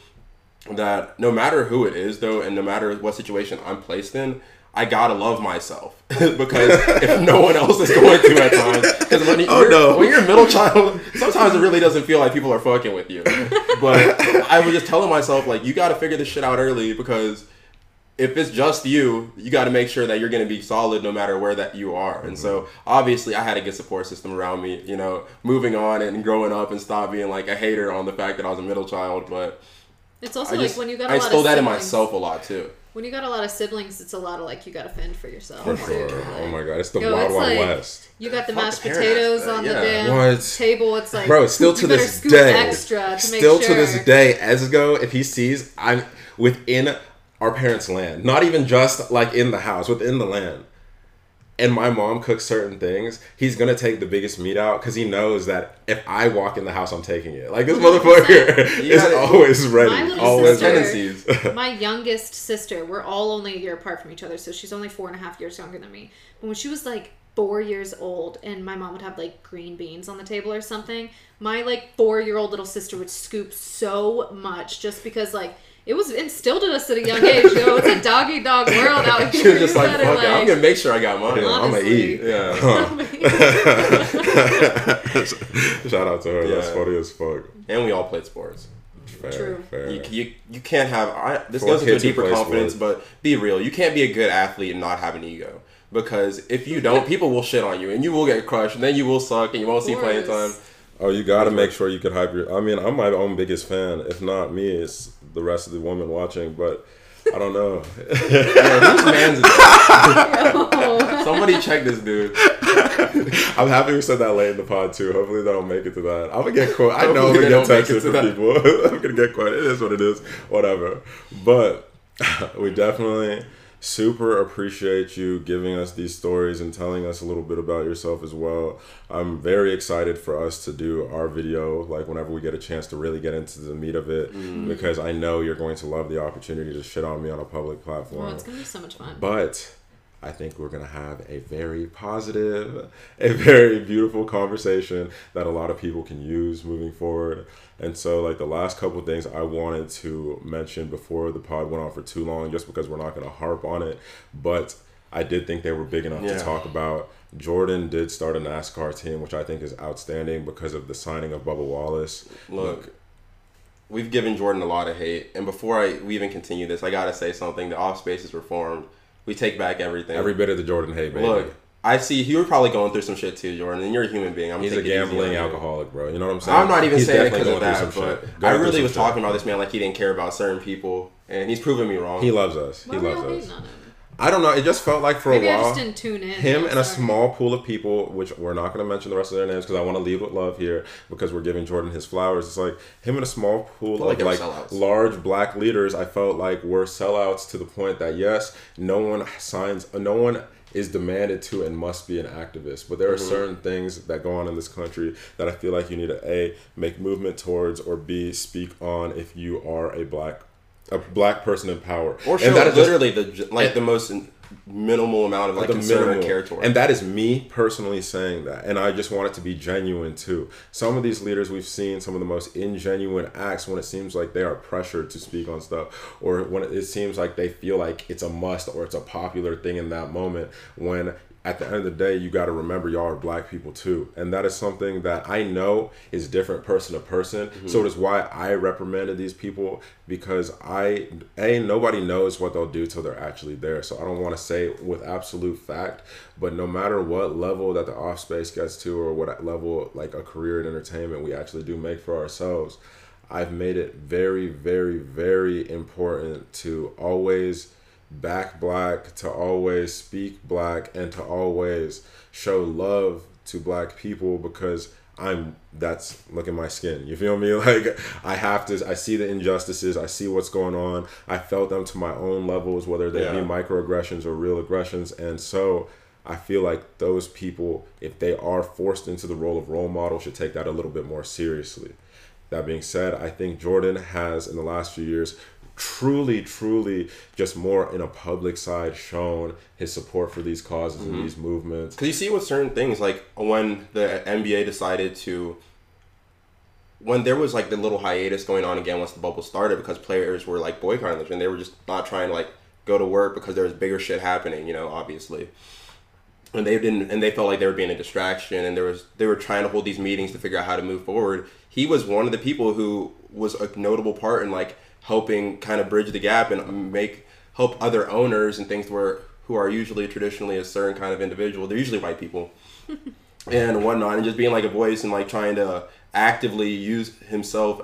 that no matter who it is though, and no matter what situation I'm placed in. I gotta love myself because if no one else is going to at times, because when, Oh, you're, no. when you're a middle child, sometimes it really doesn't feel like people are fucking with you. But I was just telling myself like, you gotta figure this shit out early because if it's just you, you got to make sure that you're going to be solid no matter where that you are. And so mm-hmm. obviously, I had a good support system around me. You know, moving on and growing up and stop being like a hater on the fact that I was a middle child. But It's also I like just when you got a I lot stole of that in myself a lot too. When you got a lot of siblings, it's a lot of like you got to fend for yourself. For too, sure. like, Oh my god, it's the Yo, wild it's wild like- west. You got the Fuck mashed the parent potatoes on yeah. the damn What? table. It's like, Bro, still to you this day, extra to make still to this day, Esgo, if he sees I'm within our parents' land, not even just like in the house, within the land, and my mom cooks certain things, he's gonna take the biggest meat out because he knows that if I walk in the house, I'm taking it. Like this motherfucker is always ready, My always. Tendencies. my youngest sister, we're all only a year apart from each other, so she's only four and a half years younger than me. But when she was like four years old and my mom would have like green beans on the table or something, my like four year old little sister would scoop so much just because like it was instilled in us at a young age. You know, it's a doggy dog world out here. She was just You like, better, fuck it, I'm gonna make sure I got mine. Yeah, I'm gonna eat. Yeah. Shout out to her. That's Yeah. funny as fuck. And we all played sports. Fair, True. fair. You, you, you can't have I, this For goes into a deeper confidence, sports. but be real. You can't be a good athlete and not have an ego because if you don't, people will shit on you and you will get crushed and then you will suck and you won't see playing time. Oh, you got to make sure you can hype your. I mean, I'm my own biggest fan. If not me, it's the rest of the women watching. But I don't know. Yeah, whose man's is that? Somebody check this dude. I'm happy we said that late in the pod too. Hopefully they don't make it to that. I'm gonna get quote. I know Hopefully we they get texted to from that. people. I'm gonna get quote. It is what it is. Whatever. But we definitely super appreciate you giving us these stories and telling us a little bit about yourself as well. I'm very excited for us to do our video, like whenever we get a chance to really get into the meat of it, Mm-hmm. because I know you're going to love the opportunity to shit on me on a public platform. Well, it's gonna be so much fun. But I think we're going to have a very positive, a very beautiful conversation that a lot of people can use moving forward. And so, like, the last couple things I wanted to mention before the pod went on for too long, just because we're not going to harp on it, but I did think they were big enough Yeah. to talk about. Jordan did start a NASCAR team, which I think is outstanding because of the signing of Bubba Wallace. Look, we've given Jordan a lot of hate, and before I we even continue this, I gotta say something. The off space is reformed. We take back everything. every bit of the Jordan hate, baby. Look, I see you were probably going through some shit too, Jordan, and you're a human being. I'm He's a taking it easy on gambling alcoholic, bro. You know what I'm saying? I'm not even He's saying it because of that, some but shit. I really was shit. talking about this man like he didn't care about certain people, and he's proven me wrong. He loves us. Why he loves y'all us. Hating on him? I don't know. It just felt like for Maybe a I while, just didn't tune in. him and a small pool of people, which we're not going to mention the rest of their names because I want to leave with love here because we're giving Jordan his flowers. It's like him and a small pool Felt like of like sellouts. large black leaders. I felt like were sellouts to the point that yes, no one signs, no one is demanded to and must be an activist. But there are Mm-hmm. certain things that go on in this country that I feel like you need to a make movement towards or b speak on if you are a black a black person in power. or And show that is just- literally the like the most minimal amount of like the minimal. towards. And that is me personally saying that. And I just want it to be genuine too. Some of these leaders we've seen some of the most ingenuine acts when it seems like they are pressured to speak on stuff or when it seems like they feel like it's a must or it's a popular thing in that moment when at the end of the day, you got to remember y'all are black people too. And that is something that I know is different person to person. Mm-hmm. So it is why I reprimanded these people because I, A, nobody knows what they'll do till they're actually there. So I don't want to say with absolute fact, but no matter what level that the off space gets to or what level like a career in entertainment we actually do make for ourselves, I've made it very, very, very important to always back black, to always speak black, and to always show love to black people because I'm that's look at my skin. You feel me? Like I have to I see the injustices, I see what's going on. I felt them to my own levels, whether they Yeah. be microaggressions or real aggressions. And so I feel like those people, if they are forced into the role of role model, should take that a little bit more seriously. That being said, I think Jordan has in the last few years truly, truly just more in a public side shown his support for these causes and mm-hmm. these movements. Because you see with certain things, like when the NBA decided to, when there was like the little hiatus going on again once the bubble started because players were like boycotting and they were just not trying to like go to work because there was bigger shit happening, you know, obviously. And they didn't, and they felt like they were being a distraction, and there was they were trying to hold these meetings to figure out how to move forward. He was one of the people who was a notable part in like helping kind of bridge the gap and make help other owners and things where who are usually traditionally a certain kind of individual. They're usually white people and whatnot, and just being like a voice and like trying to actively use himself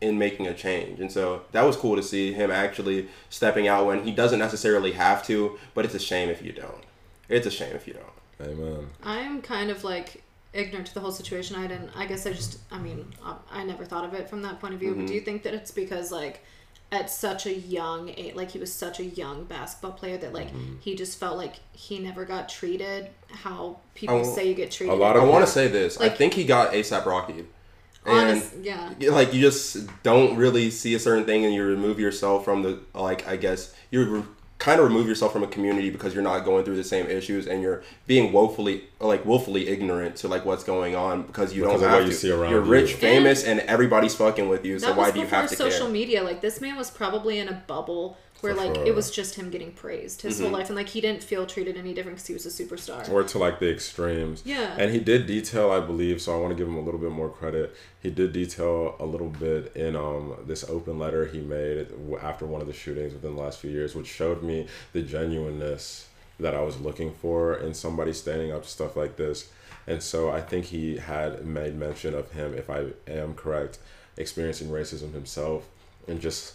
in making a change. And so that was cool to see him actually stepping out when he doesn't necessarily have to, but it's a shame if you don't. It's a shame if you don't. Amen. I'm kind of like ignorant to the whole situation. I didn't. I guess I just. I mean, I, I never thought of it from that point of view. But do mm-hmm. you think that it's because like at such a young age, like he was such a young basketball player that like mm-hmm. he just felt like he never got treated how people Oh, say you get treated. A lot Of, I want to say this. I Like- think he got ASAP Rocky. And Honest, yeah. Like you just don't really see a certain thing and you remove yourself from the like i guess you kind of remove yourself from a community because you're not going through the same issues and you're being woefully like willfully ignorant to like what's going on because you Because don't of what have you to see around you're you. rich famous and everybody's fucking with you so why do you have to social care media. Like this man was probably in a bubble where For like sure. it was just him getting praised his Mm-hmm. whole life, and like he didn't feel treated any different because he was a superstar. or to like the extremes. Yeah. And he did detail, I believe, so I want to give him a little bit more credit. He did detail a little bit in um, this open letter he made after one of the shootings within the last few years, which showed me the genuineness that I was looking for in somebody standing up to stuff like this. And so I think he had made mention of him, if I am correct, experiencing racism himself and just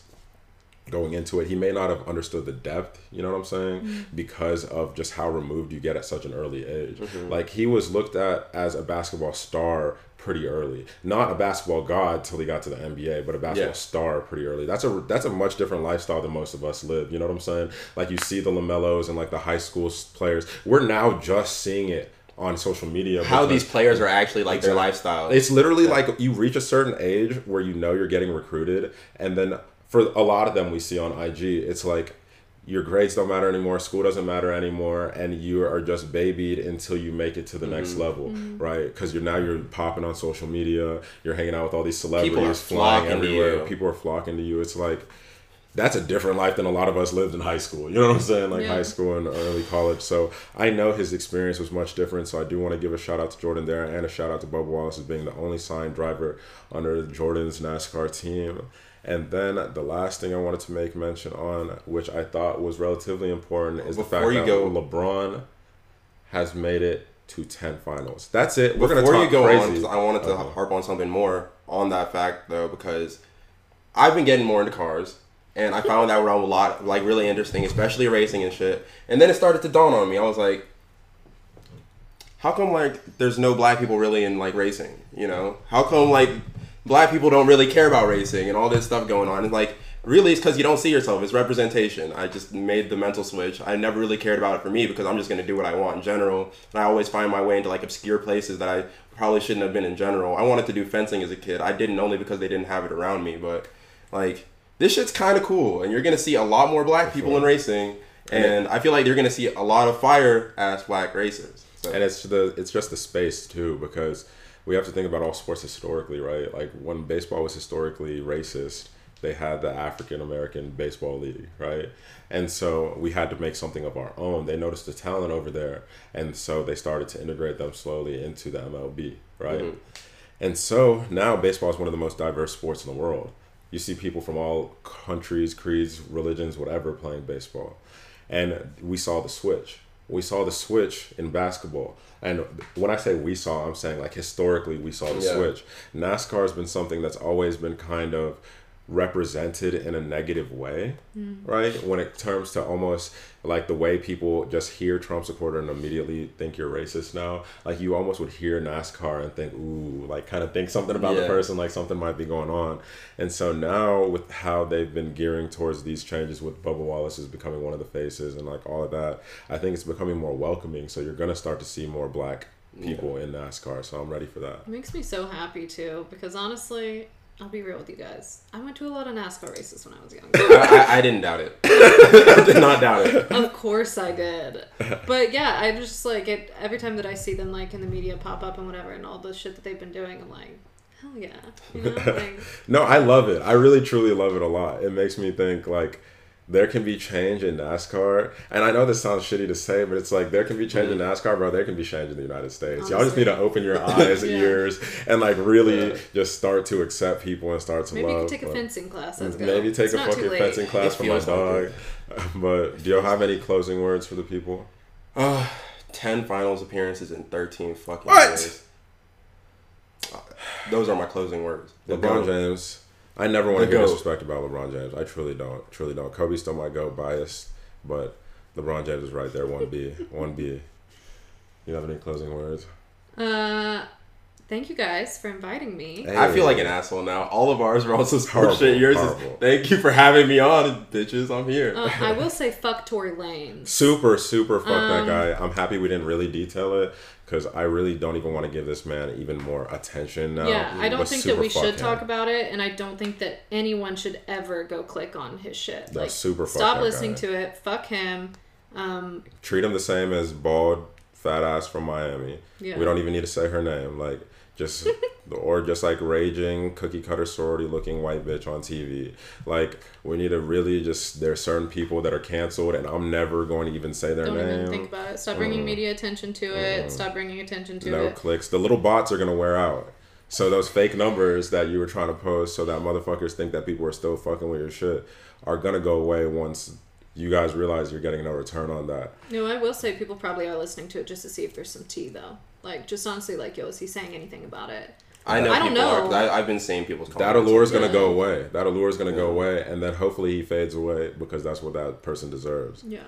going into it. He may not have understood the depth, you know what I'm saying? Mm-hmm. Because of just how removed you get at such an early age. Mm-hmm. Like he was looked at as a basketball star pretty early. Not a basketball god till he got to the NBA, but a basketball Yeah. star pretty early. That's a that's a much different lifestyle than most of us live. You know what I'm saying? Like you see the LaMelos and like the high school players. We're now just seeing it on social media. How these players are actually like their lifestyle. it's literally like you reach a certain age where you know you're getting recruited, and then for a lot of them we see on IG, it's like your grades don't matter anymore, school doesn't matter anymore, and you are just babied until you make it to the Mm-hmm. next level, right? Because you're now you're popping on social media, you're hanging out with all these celebrities, flying everywhere, people are flocking to you. It's like that's a different life than a lot of us lived in high school. You know what I'm saying? Like Yeah. high school and early college. So I know his experience was much different. So I do want to give a shout out to Jordan there and a shout out to Bubba Wallace as being the only signed driver under Jordan's NASCAR team. And then the last thing I wanted to make mention on, which I thought was relatively important, is the Before fact you that go- LeBron has made it to 10 finals. That's it. We're going to talk you go crazy. on, I wanted to Uh-huh. harp on something more on that fact though, because I've been getting more into cars, and I found that realm a lot like really interesting, especially racing and shit. And then it started to dawn on me. I was like, how come like there's no black people really in like racing? You know, how come like black people don't really care about racing and all this stuff going on? And like really, it's because you don't see yourself. It's representation. I just made the mental switch. I never really cared about it for me because I'm just gonna do what I want in general. And I always find my way into like obscure places that I probably shouldn't have been in general. I wanted to do fencing as a kid. I didn't only because they didn't have it around me, but like this shit's kind of cool, and you're gonna see a lot more black people in racing. And I feel like you're gonna see a lot of fire ass black racers. So. and it's the it's just the space too because we have to think about all sports historically right? Like when baseball was historically racist they had the african american baseball league right? And so we had to make something of our own. They noticed the talent over there and so they started to integrate them slowly into the mlb right? Mm-hmm. And so now baseball is one of the most diverse sports in the world. You see people from all countries creeds religions whatever playing baseball. And we saw the switch. We saw the switch in basketball. And when I say we saw, I'm saying like historically we saw the Yeah. switch. NASCAR has been something that's always been kind of represented in a negative way, hmm. right? When it comes to almost like the way people just hear Trump supporter and immediately think you're racist now. Like you almost would hear NASCAR and think, ooh, like kind of think something about the person, like something might be going on. And so now with how they've been gearing towards these changes with Bubba Wallace is becoming one of the faces and like all of that, I think it's becoming more welcoming. So you're gonna start to see more black people in NASCAR. So I'm ready for that. It makes me so happy too because honestly, I'll be real with you guys. I went to a lot of NASCAR races when I was younger. I, I, I didn't doubt it. I did not doubt it. of course I did. But yeah, I just like it every time that I see them like in the media pop up and whatever and all the shit that they've been doing, I'm like, hell yeah. You know? Like No, I love it. I really truly love it a lot. It makes me think like there can be change in NASCAR. And I know this sounds shitty to say, but it's like there can be change in NASCAR, bro. There can be change in the United States. Y'all just need to open your eyes and Yeah. ears and like really Yeah. just start to accept people and start to maybe love. could take a fencing class. Let's go. Maybe take It's a fucking fencing class It for my feels like dog. But do y'all have any closing words for the people? Uh, 10 finals appearances in 13 fucking What? years. Uh, Those are my closing words. LeBron GOAT. James. I never want to The hear disrespect about LeBron James. I truly don't. Truly don't. Kobe still might go biased, but LeBron James is right there. One B. One B. You have any closing words? Uh thank you guys for inviting me. Hey. I feel like an asshole now. All of ours are also Horrible, sports shit. Yours horrible. is thank you for having me on, bitches. I'm here. Uh, I will say fuck Tory Lanez. Super, super fuck that Um, guy. I'm happy we didn't really detail it because I really don't even want to give this man even more attention now. Yeah, I don't think that we should him. talk about it, and I don't think that anyone should ever go click on his shit. That's like, super fuck stop that listening guy. to it. Fuck him. Um, Treat him the same as bald fat ass from Miami. yeah. We don't even need to say her name. Like just or just like raging cookie cutter sorority looking white bitch on TV. Like we need to really just there's certain people that are canceled and I'm never going to even say their Don't name. even think about it. Stop bringing Mm. media attention to it. Mm. Stop bringing attention to no it. No clicks. The little bots are gonna wear out. So those fake numbers that you were trying to post so that motherfuckers think that people are still fucking with your shit are gonna go away once you guys realize you're getting no return on that. No, I will say people probably are listening to it just to see if there's some tea, though. Like, just honestly, like, yo, is he saying anything about it? I know I don't people are. I, I've been seeing people's that allure is gonna Yeah. go away. That allure is gonna go away, and then hopefully he fades away because that's what that person deserves. Yeah.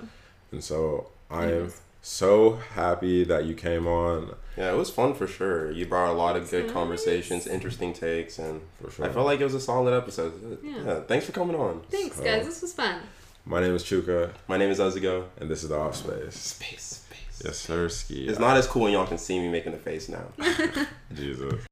And so I am so happy that you came on. Yeah, it was fun for sure. You brought a lot of good Nice. conversations, interesting takes, and For sure. I felt like it was a solid episode. Yeah. Yeah. thanks for coming on. Thanks, So- guys. This was fun. My name is Chuka, My name is Ezugo. and this is the Off Space. Space, space. Yes, sir. Ski. It's not as cool when y'all can see me making the face now. Jesus.